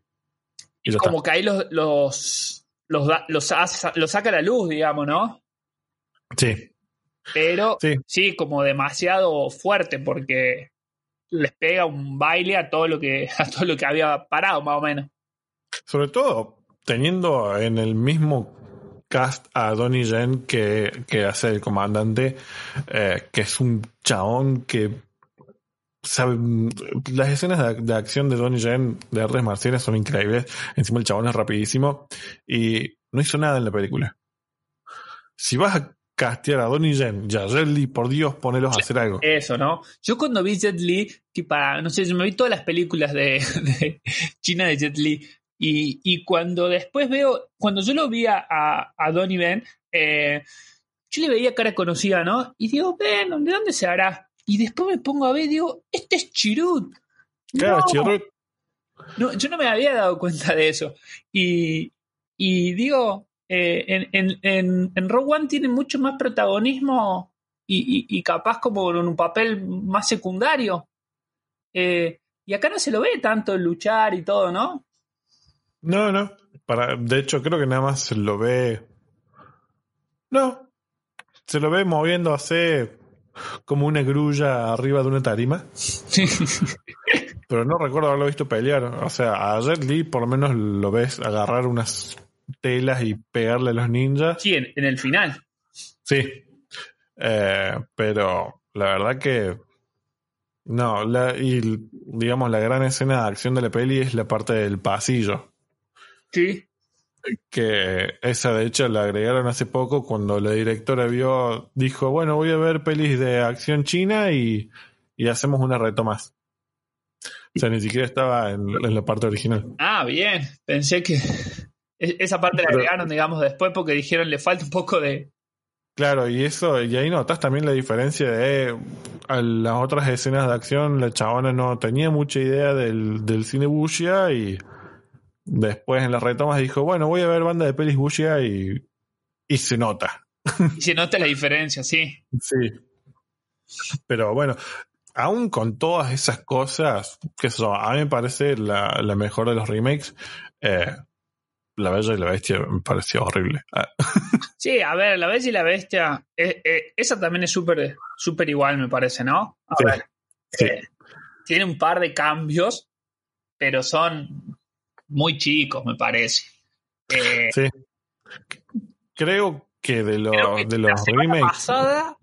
[SPEAKER 1] ya
[SPEAKER 2] Como que ahí los. los los, da- los, los saca a la luz, digamos, ¿no?
[SPEAKER 1] Sí,
[SPEAKER 2] Pero
[SPEAKER 1] sí.
[SPEAKER 2] sí, como demasiado fuerte, porque les pega un baile a todo lo que, a todo lo que había parado, más o menos.
[SPEAKER 1] Sobre todo teniendo en el mismo cast a Donnie Yen que, que hace el comandante, eh, que es un chabón que sabe. Las escenas de, de acción de Donnie Yen de artes marciales son increíbles. Encima el chabón es rapidísimo y no hizo nada en la película. Si vas a castear a Donnie Yen y a Jet Li, por Dios, ponelos a hacer algo.
[SPEAKER 2] Eso, ¿no? Yo cuando vi Jet Li, que para, no sé, yo me vi todas las películas de, de China de Jet Li, y, y cuando después veo, cuando yo lo vi a, a, a Donnie Ben, eh, yo le veía cara conocida, ¿no? Y digo, Ben, ¿de dónde se hará? Y después me pongo a ver y digo, este es Chirut.
[SPEAKER 1] Claro,
[SPEAKER 2] No.
[SPEAKER 1] Chirrut,
[SPEAKER 2] No, yo no me había dado cuenta de eso. Y, y digo, eh, en, en, en, en Rogue One tiene mucho más protagonismo y, y- y capaz como en un papel más secundario. Eh, y acá no se lo ve tanto luchar y todo, ¿no?
[SPEAKER 1] No, no. Para, de hecho, creo que nada más se lo ve. No. Se lo ve moviéndose como una grulla arriba de una tarima. Pero no recuerdo haberlo visto pelear. O sea, a Jet Li por lo menos lo ves agarrar unas telas y pegarle a los ninjas.
[SPEAKER 2] Sí, en, en el final.
[SPEAKER 1] Sí. Eh, pero la verdad que. No, la, y digamos la gran escena de acción de la peli es la parte del pasillo.
[SPEAKER 2] Sí.
[SPEAKER 1] que esa de hecho la agregaron hace poco cuando la directora vio, dijo, bueno, voy a ver pelis de acción china y, y hacemos una reto más. O sea, ni siquiera estaba en, en la parte original.
[SPEAKER 2] Ah, bien. Pensé que es- esa parte la agregaron, digamos, después porque dijeron le falta un poco de...
[SPEAKER 1] Claro, y eso, y ahí notas también la diferencia de a las otras escenas de acción, la chabona no tenía mucha idea del, del cine Wuxia y después en las retomas dijo, bueno, voy a ver banda de pelis Wuxia y, y se nota.
[SPEAKER 2] Y se nota la diferencia, sí.
[SPEAKER 1] Sí. Pero bueno, aún con todas esas cosas, que eso, a mí me parece la, la mejor de los remakes. eh, la Bella y la Bestia me pareció horrible. Ah,
[SPEAKER 2] Sí, a ver, La Bella y la Bestia, eh, eh, esa también es súper súper igual, me parece, ¿no? A
[SPEAKER 1] Sí,
[SPEAKER 2] ver,
[SPEAKER 1] sí.
[SPEAKER 2] tiene un par de cambios, pero son muy chicos, me parece. Eh,
[SPEAKER 1] sí. Creo que de, los
[SPEAKER 2] creo que
[SPEAKER 1] de
[SPEAKER 2] la
[SPEAKER 1] los remakes,
[SPEAKER 2] pasada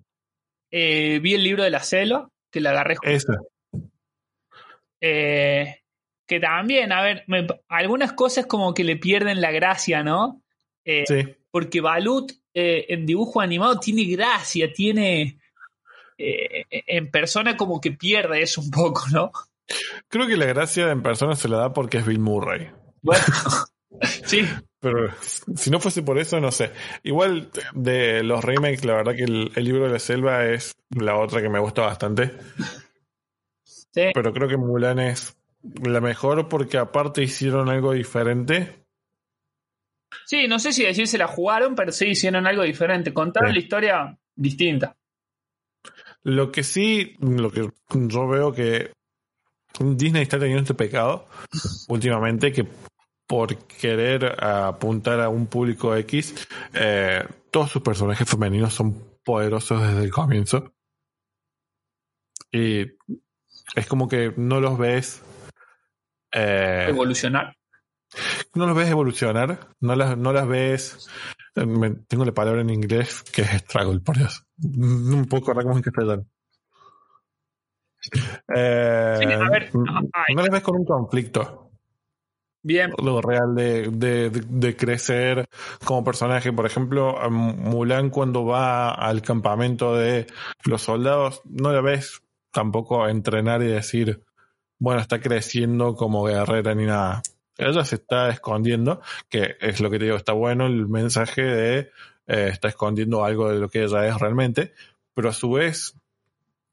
[SPEAKER 2] eh, vi el libro de la Celo, que la agarré
[SPEAKER 1] esa.
[SPEAKER 2] Eh, que también, a ver, me- algunas cosas como que le pierden la gracia, ¿no? Eh,
[SPEAKER 1] Sí.
[SPEAKER 2] Porque Balut en dibujo animado tiene gracia, tiene... en persona como que pierde eso un poco, ¿no?
[SPEAKER 1] Creo que la gracia en persona se la da porque es Bill Murray.
[SPEAKER 2] Bueno, sí,
[SPEAKER 1] Pero si no fuese por eso, no sé. Igual de los remakes, la verdad que el, el libro de la selva es la otra que me gusta bastante.
[SPEAKER 2] sí,
[SPEAKER 1] Pero creo que Mulan es la mejor porque aparte hicieron algo diferente
[SPEAKER 2] Sí, no sé si decir se la jugaron, pero sí hicieron algo diferente. Contaron
[SPEAKER 1] Sí.
[SPEAKER 2] la historia distinta.
[SPEAKER 1] Lo que sí, lo que yo veo que Disney está teniendo este pecado últimamente que por querer apuntar a un público X, eh, todos sus personajes femeninos son poderosos desde el comienzo. Y es como que no los ves. eh,
[SPEAKER 2] Evolucionar.
[SPEAKER 1] no los ves evolucionar, no las, no las ves. eh, me- tengo la palabra en inglés que es struggle, por Dios. Puedo acordar cómo es en castellano. Eh,
[SPEAKER 2] Sí, a ver, ay.
[SPEAKER 1] no las ves con un conflicto
[SPEAKER 2] Bien.
[SPEAKER 1] lo real de, de, crecer como personaje. Por ejemplo, Mulan cuando va al campamento de los soldados, no la ves tampoco entrenar y decir, bueno, está creciendo como guerrera ni nada. Ella se está escondiendo, que es lo que te digo, está bueno el mensaje de eh, está escondiendo algo de lo que ella es realmente, pero a su vez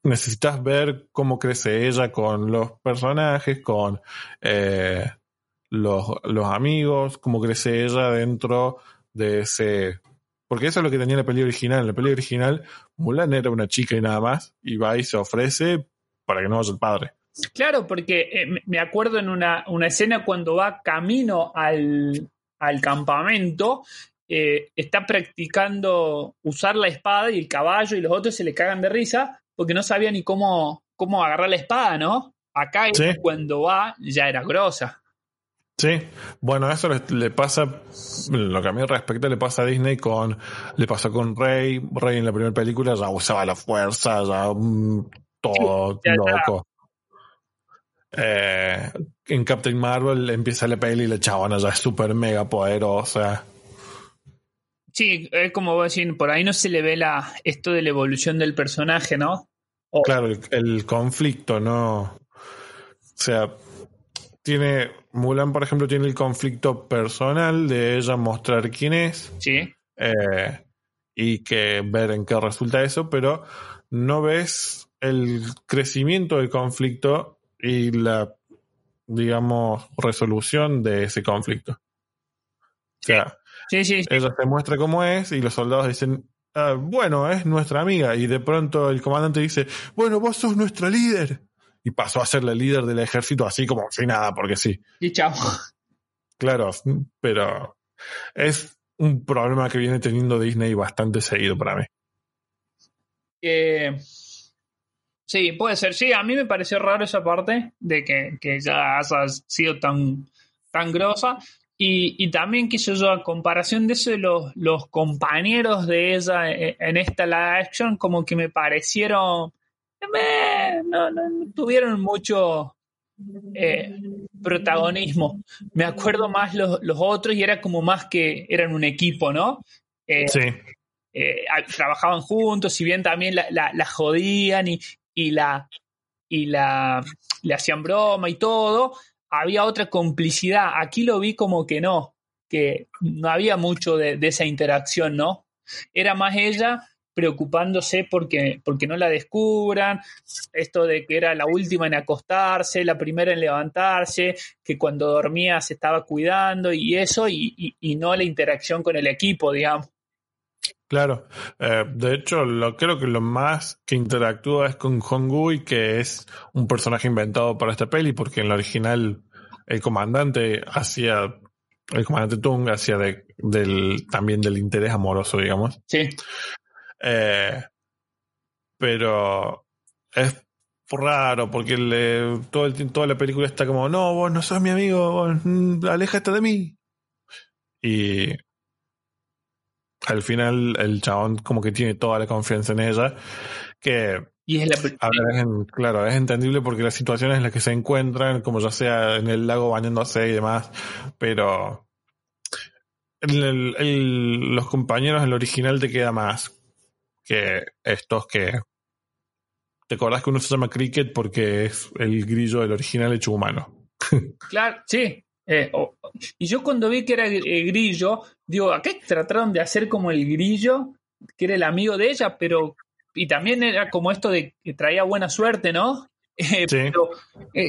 [SPEAKER 1] necesitas ver cómo crece ella con los personajes, con eh, los, los amigos, cómo crece ella dentro de ese... Porque eso es lo que tenía la peli original. En la peli original, Mulan era una chica y nada más, y va y se ofrece para que no vaya el padre.
[SPEAKER 2] Claro, porque eh, me- acuerdo en una, una escena cuando va camino al, al campamento, eh, está practicando usar la espada y el caballo y los otros se le cagan de risa porque no sabía ni cómo, cómo agarrar la espada, ¿no? Acá
[SPEAKER 1] Sí.
[SPEAKER 2] cuando va ya era grosa.
[SPEAKER 1] Sí, bueno, eso le, le pasa, lo que a mí respecta le pasa a Disney con, le pasó con Rey, Rey en la primera película ya usaba la fuerza, ya mm, todo
[SPEAKER 2] ya
[SPEAKER 1] loco. Eh, en Captain Marvel empieza la peli y la chabona ya es súper mega poderosa.
[SPEAKER 2] Sí, es como vos decís, por ahí no se le ve la, esto de la evolución del personaje, ¿no?
[SPEAKER 1] Claro, el, el conflicto, ¿no? O sea, tiene, Mulan, por ejemplo, tiene el conflicto personal de ella mostrar quién es.
[SPEAKER 2] Sí,
[SPEAKER 1] eh, y que ver en qué resulta eso, pero no ves el crecimiento del conflicto y la, digamos, resolución de ese conflicto. O sea,
[SPEAKER 2] sí, sí. sí.
[SPEAKER 1] ella se muestra cómo es y los soldados dicen, "Ah, bueno, es nuestra amiga, y de pronto el comandante dice, bueno, vos sos nuestra líder. Y pasó a ser la líder del ejército así como sin nada, porque sí.
[SPEAKER 2] Y chao.
[SPEAKER 1] Claro, pero es un problema que viene teniendo Disney bastante seguido para mí.
[SPEAKER 2] Eh, sí, puede ser. Sí, a mí me pareció raro esa parte de que, que ya haya sido tan, tan grosa. Y, y también, qué sé yo, a comparación de eso los, los compañeros de ella en, en esta live action, como que me parecieron. no, no, no tuvieron mucho eh, protagonismo. Me acuerdo más los, los otros y era como más que eran un equipo, ¿no? Eh,
[SPEAKER 1] Sí,
[SPEAKER 2] eh, trabajaban juntos, si bien también la, la- la jodían y, y la y la le hacían broma y todo, había otra complicidad. Aquí lo vi como que no, que no había mucho de, esa interacción, ¿no? Era más ella preocupándose porque, porque no la descubran, esto de que era la última en acostarse, la primera en levantarse, que cuando dormía se estaba cuidando y eso, y, y- y no la interacción con el equipo, digamos.
[SPEAKER 1] Claro. Eh, de hecho, lo, creo que lo más que interactúa es con Hongui, que es un personaje inventado para esta peli, porque en la original el comandante hacía, el comandante Tung hacía de, del, también del interés amoroso, digamos.
[SPEAKER 2] Sí.
[SPEAKER 1] Eh, pero es raro porque le- todo el, toda la película está como, no, vos no sos mi amigo, vos, mm, aléjate de mí. Y al final el chabón como que tiene toda la confianza en ella, que
[SPEAKER 2] Y es la
[SPEAKER 1] a ver, es en- claro, es entendible porque las situaciones en las que se encuentran, como ya sea en el lago bañándose y demás, pero el- el- el- los compañeros del original te queda más que estos que... ¿Te acordás que uno se llama Cricket porque es el grillo del original hecho humano?
[SPEAKER 2] Claro, sí. Eh, y yo cuando vi que era eh, Grillo, digo, acá trataron de hacer como el Grillo, que era el amigo de ella, pero. Y también era como esto de que traía buena suerte, ¿no? Eh,
[SPEAKER 1] Sí.
[SPEAKER 2] Pero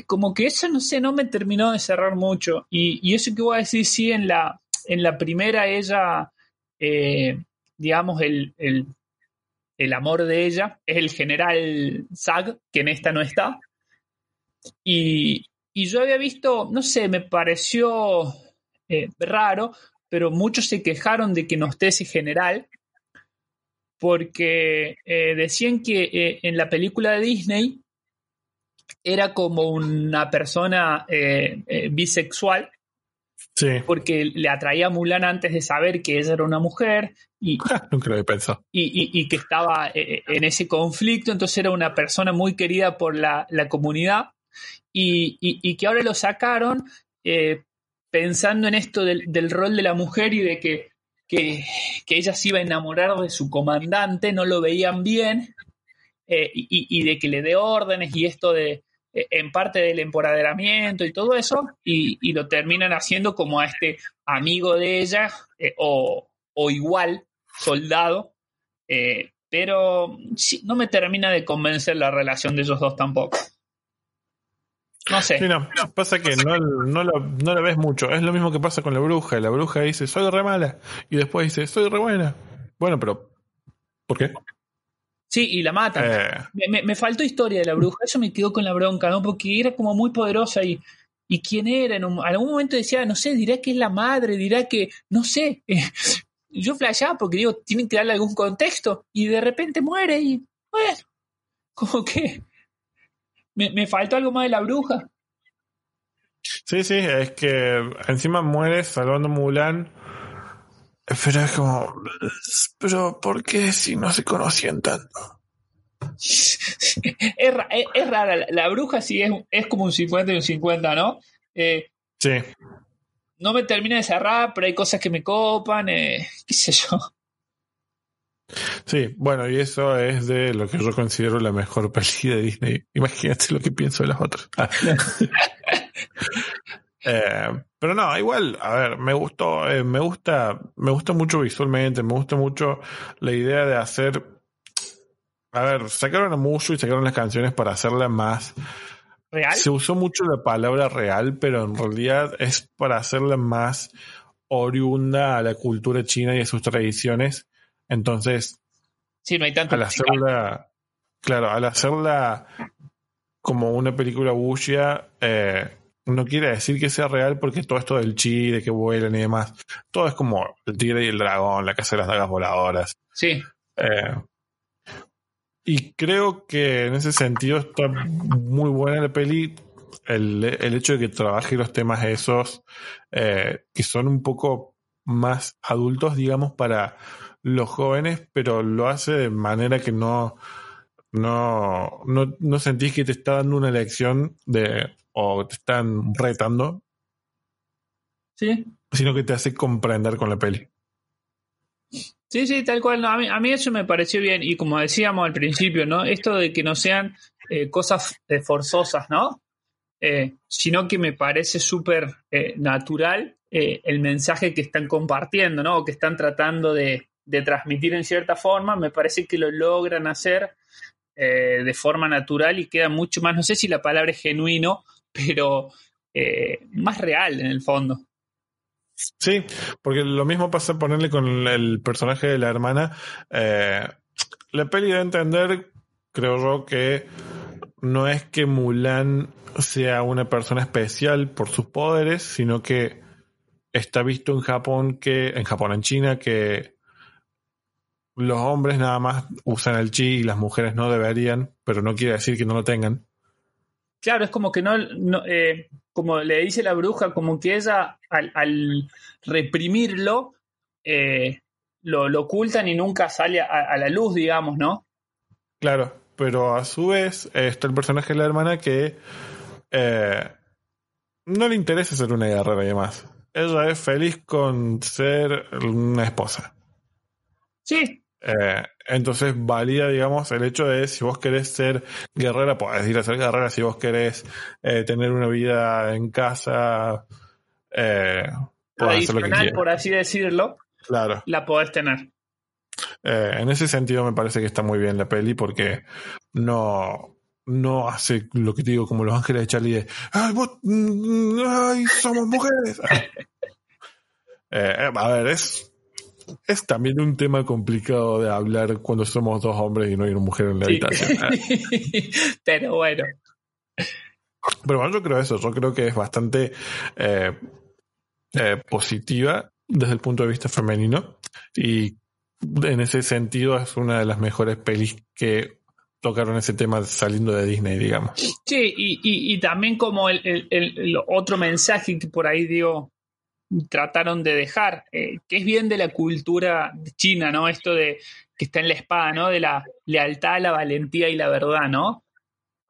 [SPEAKER 2] como que eso, no sé, no me terminó de cerrar mucho. Y, y eso que voy a decir, sí, en la, en la primera ella, digamos, el, el, el amor de ella es el general Zag, que en esta no está. Y, y yo había visto, no sé, me pareció eh, raro, pero muchos se quejaron de que no esté ese general, porque eh, decían que eh, en la película de Disney era como una persona bisexual,
[SPEAKER 1] Sí,
[SPEAKER 2] porque le atraía a Mulan antes de saber que ella era una mujer y,
[SPEAKER 1] nunca lo pensado.
[SPEAKER 2] y, y- y que estaba en ese conflicto, entonces era una persona muy querida por la, la comunidad y, que ahora lo sacaron eh, pensando en esto del, rol de la mujer y de que, que, que ella se iba a enamorar de su comandante, no lo veían bien eh, y, de que le dé órdenes y esto de eh, en parte del empoderamiento y todo eso y, lo terminan haciendo como a este amigo de ella o, o igual soldado, pero sí, no me termina de convencer la relación de ellos dos tampoco. No sé.
[SPEAKER 1] Sí, no, pasa que no, no, lo ves mucho. Es lo mismo que pasa con la bruja. La bruja dice, soy re mala. Y después dice, soy re buena. Bueno, pero, ¿por qué?
[SPEAKER 2] Sí, y la matan.
[SPEAKER 1] Eh,
[SPEAKER 2] Me, me- me faltó historia de la bruja, eso me quedó con la bronca, ¿no? Porque era como muy poderosa y, y quién era. En un, en algún momento decía, no sé, dirá que es la madre, dirá que, no sé. Yo flasheaba porque digo, tienen que darle algún contexto y de repente muere y, bueno, como que me, me faltó algo más de la bruja.
[SPEAKER 1] sí, sí, es que encima muere salvando Mulan. Pero es como, pero ¿por qué si no se conocían tanto?
[SPEAKER 2] Es, es, es rara, la, la bruja sí es, es como un 50 y un 50, ¿no? Eh,
[SPEAKER 1] Sí,
[SPEAKER 2] no me termina de cerrar, pero hay cosas que me copan, eh, qué sé yo.
[SPEAKER 1] Sí, bueno, y eso es de lo que yo considero la mejor peli de Disney. Imagínate lo que pienso de las otras. Ah. Eh, pero no, igual, a ver, me gustó, eh, me gusta, me gusta mucho visualmente, me gusta mucho la idea de hacer, a ver, sacaron a Mushu y sacaron las canciones para hacerla más.
[SPEAKER 2] ¿Real?
[SPEAKER 1] Se usó mucho la palabra real, pero en realidad es para hacerla más oriunda a la cultura china y a sus tradiciones. Entonces,
[SPEAKER 2] Sí, no hay tanto.
[SPEAKER 1] al hacerla, claro, al hacerla como una película wuxia, eh, no quiere decir que sea real porque todo esto del chi, de que vuelan y demás, todo es como el tigre y el dragón, la casa de las dagas voladoras.
[SPEAKER 2] Sí,
[SPEAKER 1] Eh, y creo que en ese sentido está muy buena la peli. El, el hecho de que trabaje los temas esos eh, que son un poco más adultos, digamos, para los jóvenes, pero lo hace de manera que no, no, no, no sentís que te está dando una lección de, o te están retando,
[SPEAKER 2] sí.
[SPEAKER 1] sino que te hace comprender con la peli.
[SPEAKER 2] Sí, sí, tal cual. No, a, mí, a mí eso me pareció bien. Y como decíamos al principio, ¿no? Esto de que no sean eh, cosas eh, forzosas, ¿no? Eh, sino que me parece súper natural el mensaje que están compartiendo, ¿no? O que están tratando de, de transmitir en cierta forma. Me parece que lo logran hacer eh, de forma natural y queda mucho más, no sé si la palabra es genuino, pero eh, más real en el fondo.
[SPEAKER 1] Sí, porque lo mismo pasa ponerle con el personaje de la hermana. Eh, la peli a entender, creo yo, que no es que Mulan sea una persona especial por sus poderes, sino que está visto en Japón que, en Japón, en China, que los hombres nada más usan el chi y las mujeres no deberían, pero no quiere decir que no lo tengan.
[SPEAKER 2] Claro, es como que no, no, eh, como le dice la bruja, como que ella al, al reprimirlo eh, lo, lo ocultan y nunca sale a, a la luz, digamos, ¿no?
[SPEAKER 1] Claro, pero a su vez está el personaje de la hermana que eh, no le interesa ser una guerrera y demás. Ella es feliz con ser una esposa.
[SPEAKER 2] Sí,
[SPEAKER 1] Eh, entonces valida, digamos, el hecho de si vos querés ser guerrera, podés ir a ser guerrera. Si vos querés eh, tener una vida en casa, eh, podés hacer lo que quieras.
[SPEAKER 2] por así decirlo,
[SPEAKER 1] Claro.
[SPEAKER 2] la podés tener.
[SPEAKER 1] Eh, en ese sentido me parece que está muy bien la peli porque no, no hace lo que te digo como los ángeles de Charlie de ¡Ay, vos, mm, ay, somos mujeres! Eh, a ver, es, es también un tema complicado de hablar cuando somos dos hombres y no hay una mujer en la
[SPEAKER 2] Sí.
[SPEAKER 1] habitación.
[SPEAKER 2] Pero bueno,
[SPEAKER 1] Pero bueno, yo creo eso, yo creo que es bastante eh, eh, positiva desde el punto de vista femenino y en ese sentido es una de las mejores pelis que tocaron ese tema saliendo de Disney, digamos.
[SPEAKER 2] Sí, y, y, y también como el, el- el- el otro mensaje que por ahí digo, trataron de dejar, eh, que es bien de la cultura china, ¿no? Esto de que está en la espada, ¿no? De la lealtad, la valentía y la verdad, ¿no?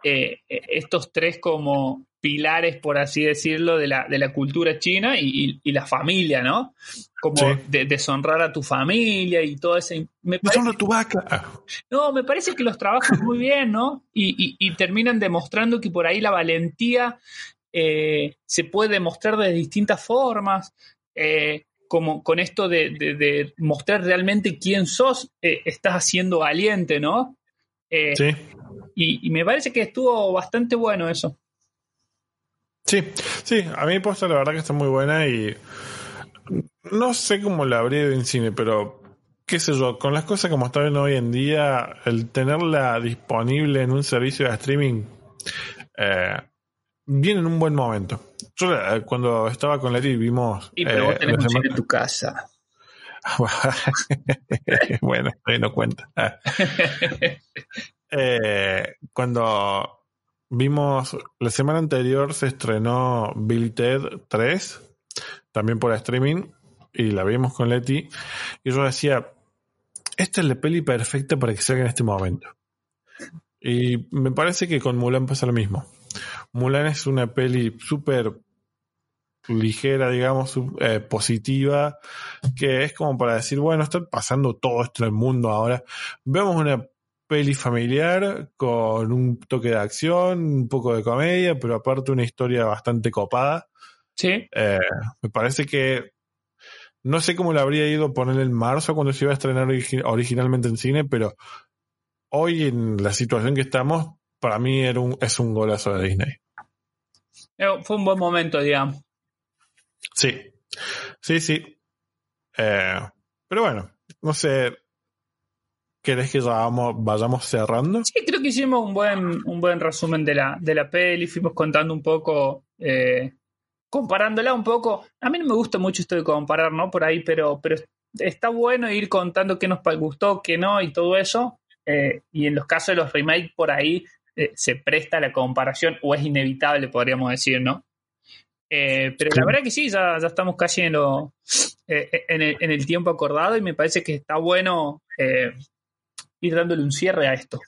[SPEAKER 2] Eh, estos tres como pilares, por así decirlo, de la, de la cultura china y, y- y la familia, ¿no? Como
[SPEAKER 1] Sí.
[SPEAKER 2] de, deshonrar a tu familia y todo ese... Me parece
[SPEAKER 1] Deshonra tu vaca. Ah,
[SPEAKER 2] no, me parece que los trabajan muy bien, ¿no? Y- y terminan demostrando que por ahí la valentía eh, se puede demostrar de distintas formas, eh, como con esto de, de- de mostrar realmente quién sos, eh, estás siendo valiente, ¿no?
[SPEAKER 1] Sí,
[SPEAKER 2] y, y me parece que estuvo bastante bueno eso.
[SPEAKER 1] sí, sí, a mí posta la verdad que está muy buena y no sé cómo la habría en cine, pero qué sé yo, con las cosas como están hoy en día, el tenerla disponible en un servicio de streaming eh, viene en un buen momento. Yo eh, cuando estaba con Leti vimos...
[SPEAKER 2] Y pero
[SPEAKER 1] eh,
[SPEAKER 2] vos tenés un
[SPEAKER 1] semana-
[SPEAKER 2] en tu casa.
[SPEAKER 1] bueno, ahí no cuenta. Eh, cuando vimos la semana anterior se estrenó Bill Ted 3, también por streaming, y la vimos con Leti, y yo decía, esta es la peli perfecta para que salga en este momento. Y me parece que con Mulan pasa lo mismo. Mulan es una peli súper ligera, digamos, eh, positiva, que es como para decir, bueno, está pasando todo esto en el mundo ahora. Vemos una peli familiar con un toque de acción, un poco de comedia, pero aparte una historia bastante copada.
[SPEAKER 2] Sí,
[SPEAKER 1] Eh, me parece que no sé cómo le habría ido a poner en marzo cuando se iba a estrenar origi- originalmente en cine, pero hoy en la situación que estamos, para mí era un, es un golazo de Disney.
[SPEAKER 2] Eh, fue un buen momento, digamos.
[SPEAKER 1] Sí, sí, sí. Eh, pero bueno, no sé. ¿Querés que vamos- vayamos cerrando?
[SPEAKER 2] Sí, creo que hicimos un buen, un buen resumen de la, de la peli, fuimos contando un poco, eh, comparándola un poco. A mí no me gusta mucho esto de comparar, ¿no? Por ahí, pero, pero está bueno ir contando qué nos gustó, qué no y todo eso. Eh, y en los casos de los remakes, por ahí eh, se presta la comparación o es inevitable, podríamos decir, ¿no? Eh, pero la verdad que sí, ya, ya estamos casi en, lo, eh, en, el, en el tiempo acordado y me parece que está bueno ir dándole un cierre a esto.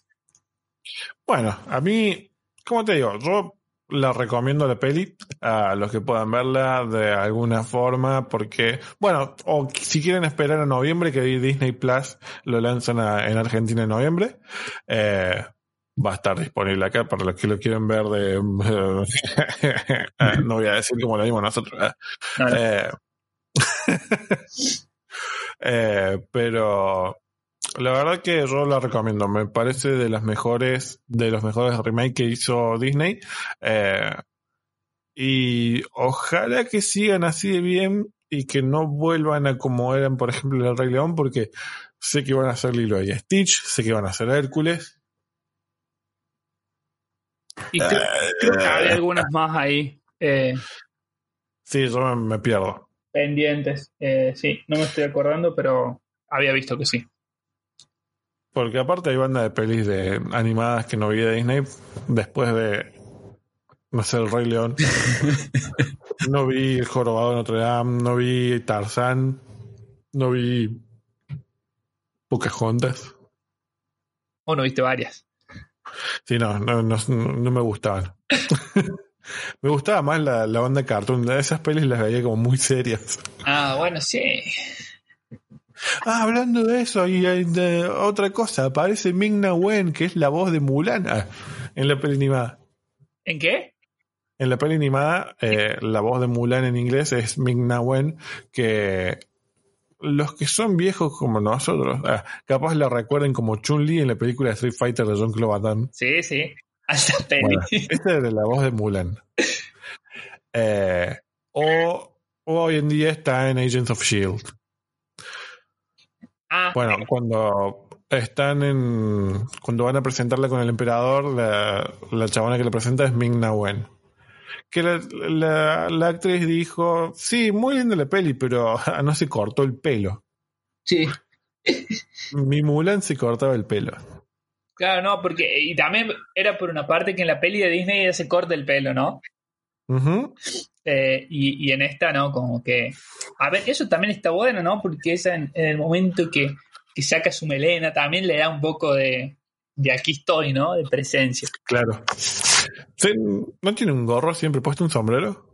[SPEAKER 1] Bueno, a mí, como te digo, yo la recomiendo la peli a los que puedan verla de alguna forma, porque, bueno, o si quieren esperar a noviembre, que Disney Plus lo lanzan a- en Argentina en noviembre, eh, va a estar disponible acá para los que lo quieren ver de... no voy a decir como lo vimos nosotros. eh. Eh, eh, pero la verdad que yo la recomiendo. Me parece de las mejores, de los mejores remakes que hizo Disney. Eh, y ojalá que sigan así de bien y que no vuelvan a como eran, por ejemplo, el Rey León, porque sé que van a hacer Lilo y Stitch, sé que van a hacer Hércules.
[SPEAKER 2] Y creo, creo que había algunas más ahí eh,
[SPEAKER 1] Sí, yo me, me pierdo.
[SPEAKER 2] pendientes. Eh, sí, no me estoy acordando, pero había visto que sí.
[SPEAKER 1] Porque aparte hay banda de pelis de animadas que no vi de Disney después de no sé, el Rey León. no vi el Jorobado de Notre Dame, no vi Tarzán, no vi Pocahontas.
[SPEAKER 2] O no viste varias.
[SPEAKER 1] Sí, no, no, no, no me gustaban. me gustaba más la, la banda cartoon. Esas pelis las veía como muy serias.
[SPEAKER 2] Ah, bueno, sí.
[SPEAKER 1] Ah, hablando de eso, y de otra cosa, aparece Ming-Na Wen, que es la voz de Mulan ah, en la peli animada.
[SPEAKER 2] ¿En qué?
[SPEAKER 1] En la peli animada, eh, la voz de Mulan en inglés es Ming-Na Wen, que los que son viejos como nosotros, ah, capaz la recuerden como Chun-Li en la película Street Fighter de Van Damme.
[SPEAKER 2] Sí, sí. Hasta.
[SPEAKER 1] Bueno, esta es de la voz de Mulan. Eh, o hoy en día está en Agents of Shield.
[SPEAKER 2] Ah,
[SPEAKER 1] Bueno, cuando están en. Cuando van a presentarla con el emperador, la, la chabona que le presenta es Ming Na Wen. Que la, la- la actriz dijo: Sí, muy linda la peli, pero no se cortó el pelo.
[SPEAKER 2] sí.
[SPEAKER 1] Mi Mulan se cortaba el pelo.
[SPEAKER 2] Claro, no, porque. Y también era por una parte que en la peli de Disney ya se corta el pelo, ¿no?
[SPEAKER 1] Ujú.
[SPEAKER 2] Eh, y, y en esta, ¿no? Como que. A ver, eso también está bueno, ¿no? Porque esa en, en el momento que, que saca su melena también le da un poco de. De aquí estoy, ¿no? De presencia.
[SPEAKER 1] Claro. Sí, ¿No tiene un gorro siempre puesto un sombrero?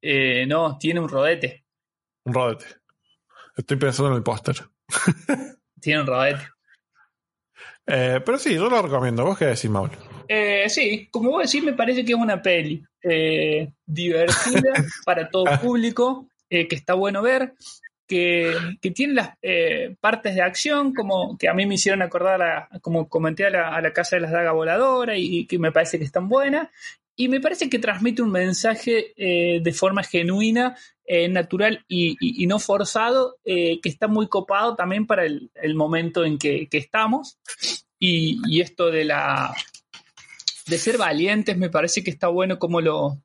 [SPEAKER 2] Eh, no, tiene un rodete.
[SPEAKER 1] Un rodete. Estoy pensando en el póster.
[SPEAKER 2] Tiene un rodete.
[SPEAKER 1] Eh, pero sí, yo lo recomiendo. ¿Vos qué decís, Maul?
[SPEAKER 2] Eh, sí, como vos decís, me parece que es una peli eh, divertida para todo público, eh, que está bueno ver, que, que tiene las eh, partes de acción, como que a mí me hicieron acordar, a, como comenté, a la, a la Casa de las Dagas Voladora, y, y que me parece que están buenas. Y me parece que transmite un mensaje eh, de forma genuina, eh, natural y, y- y no forzado, eh, que está muy copado también para el, el momento en que, que estamos. Y esto de la, de ser valientes, me parece que está bueno cómo lo,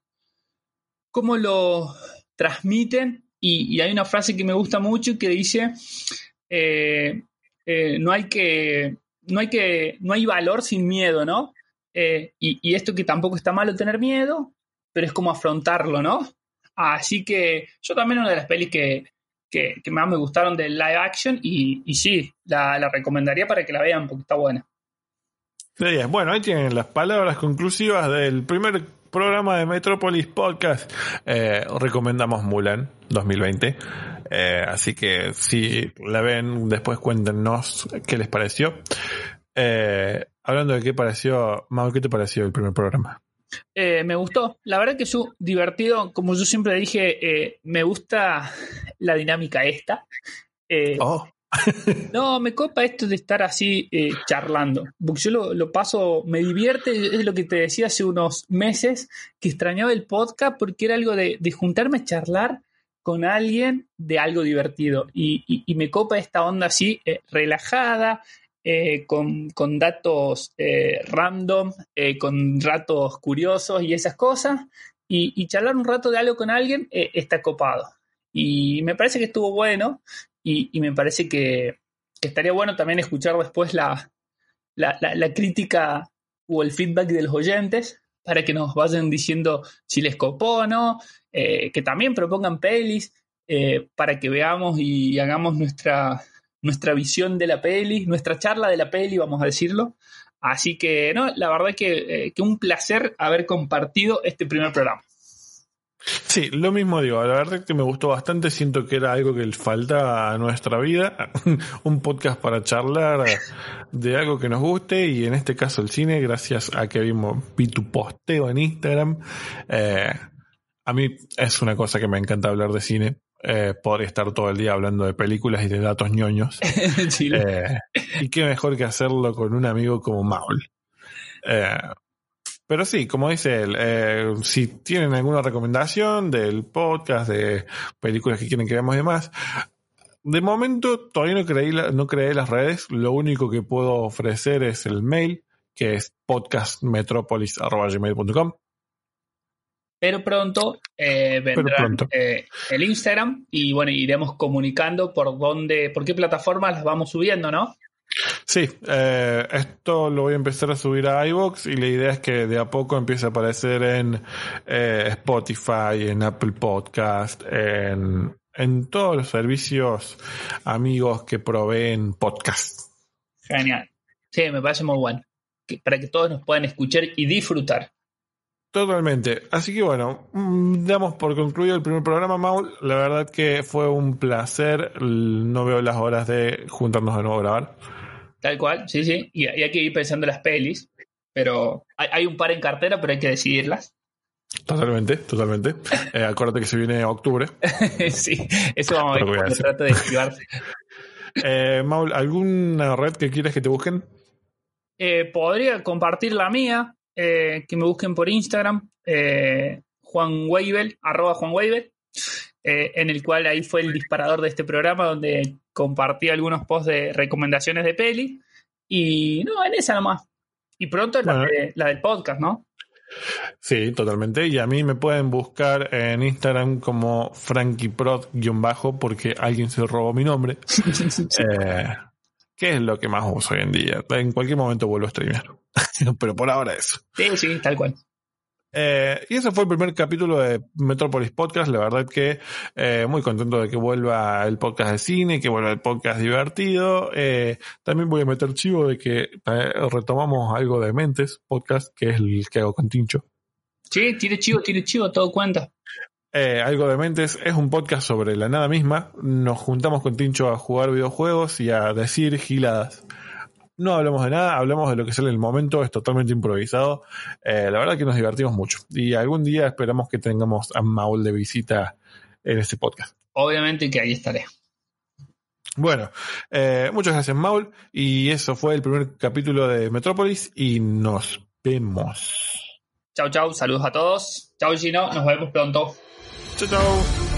[SPEAKER 2] cómo lo transmiten. Y, hay una frase que me gusta mucho que dice: eh, eh, no hay que. No hay que. No hay valor sin miedo, ¿no? Eh, y, esto que tampoco está malo tener miedo, pero es como afrontarlo, ¿no? Así que yo también una de las pelis que, que, más me gustaron del live action y, y sí, la, la recomendaría para que la vean porque está buena.
[SPEAKER 1] De 10. Bueno, ahí tienen las palabras conclusivas del primer programa de Metropolis Podcast. Eh, recomendamos Mulan 2020. Eh, así que si la ven, después cuéntenos qué les pareció. Eh, hablando de qué pareció, Mau, ¿qué te pareció el primer programa?
[SPEAKER 2] Me gustó. La verdad que es divertido. Como yo siempre dije, me gusta la dinámica esta.
[SPEAKER 1] Oh,
[SPEAKER 2] No, me copa esto de estar así eh, charlando. Porque yo lo, paso, me divierte. Es lo que te decía hace unos meses, que extrañaba el podcast porque era algo de, de juntarme a charlar con alguien de algo divertido. Y, me copa esta onda así, eh, relajada, eh, con, datos random, con ratos curiosos y esas cosas. Y, charlar un rato de algo con alguien está copado. Y me parece que estuvo bueno. Y, y me parece que, estaría bueno también escuchar después la, la, la- la crítica o el feedback de los oyentes para que nos vayan diciendo si les copó o no, eh, que también propongan pelis eh, para que veamos y hagamos nuestra, nuestra visión de la peli, nuestra charla de la peli, vamos a decirlo. Así que, no, la verdad que, eh, que un placer haber compartido este primer programa.
[SPEAKER 1] Sí, lo mismo digo, la verdad que me gustó bastante, siento que era algo que le falta a nuestra vida, un podcast para charlar de algo que nos guste. Y en este caso el cine, gracias a que vimos, vi tu posteo en Instagram, eh, a mí es una cosa que me encanta hablar de cine, eh, podría estar todo el día hablando de películas y de datos ñoños, eh, y qué mejor que hacerlo con un amigo como Maul. Eh, pero sí, como dice él, eh, si tienen alguna recomendación del podcast, de películas que quieren que veamos y demás, de momento todavía no creí, la- no creé las redes, lo único que puedo ofrecer es el mail, que es podcastmetropolis.gmail.com.
[SPEAKER 2] pero pronto eh, vendrá eh, el Instagram y bueno, iremos comunicando por dónde, por qué plataformas las vamos subiendo, ¿no?
[SPEAKER 1] Sí, eh, esto lo voy a empezar a subir a iVoox y la idea es que de a poco empiece a aparecer en eh, Spotify, en Apple Podcast, en, en todos los servicios amigos que proveen podcast.
[SPEAKER 2] Genial. Sí, me parece muy bueno. Que- para que todos nos puedan escuchar y disfrutar.
[SPEAKER 1] Totalmente. Así que bueno, mm, damos por concluido el primer programa, Maul. La verdad que fue un placer. No veo las horas de juntarnos de nuevo a grabar.
[SPEAKER 2] Tal cual, sí, sí. Y, hay que ir pensando las pelis. Pero hay, hay un par en cartera, pero hay que decidirlas.
[SPEAKER 1] Totalmente, totalmente. Eh, acuérdate que se viene octubre.
[SPEAKER 2] sí, eso vamos a ver.
[SPEAKER 1] Pero voy a
[SPEAKER 2] cómo
[SPEAKER 1] decir.
[SPEAKER 2] trato de esquivar.
[SPEAKER 1] Eh, Maul, ¿alguna red que quieras que te busquen?
[SPEAKER 2] Eh, podría compartir la mía, eh, que me busquen por Instagram, eh, Juan Weibel, arroba Juan Weibel. Eh, en el cual ahí fue el disparador de este programa, donde compartí algunos posts de recomendaciones de peli. Y no, en esa nomás. Y pronto la,
[SPEAKER 1] Bueno.
[SPEAKER 2] de- la del podcast, ¿no?
[SPEAKER 1] Sí, totalmente. Y a mí me pueden buscar en Instagram como FrankieProd-bajo porque alguien se robó mi nombre. Eh, que es lo que más uso hoy en día. En cualquier momento vuelvo a streamear. Pero por ahora eso.
[SPEAKER 2] Sí, sí, tal cual.
[SPEAKER 1] Eh, y ese fue el primer capítulo de Metropolis Podcast. La verdad que eh, muy contento de que vuelva el podcast de cine, que vuelva el podcast divertido. Eh, también voy a meter chivo de que eh, retomamos algo de Mentes Podcast, que es el que hago con Tincho.
[SPEAKER 2] Sí, tire chivo, tire chivo, todo cuenta.
[SPEAKER 1] Eh, algo de Mentes es un podcast sobre la nada misma. Nos juntamos con Tincho a jugar videojuegos y a decir giladas. No hablamos de nada, hablamos de lo que sale en el momento, es totalmente improvisado. Eh, la verdad que nos divertimos mucho. Y algún día esperamos que tengamos a Maul de visita en este podcast.
[SPEAKER 2] Obviamente que ahí estaré.
[SPEAKER 1] Bueno, eh, muchas gracias Maul. Y eso fue el primer capítulo de Metrópolis y nos vemos.
[SPEAKER 2] Chau, chau, saludos a todos. Chau, Gino, nos vemos pronto.
[SPEAKER 1] Chao, chao.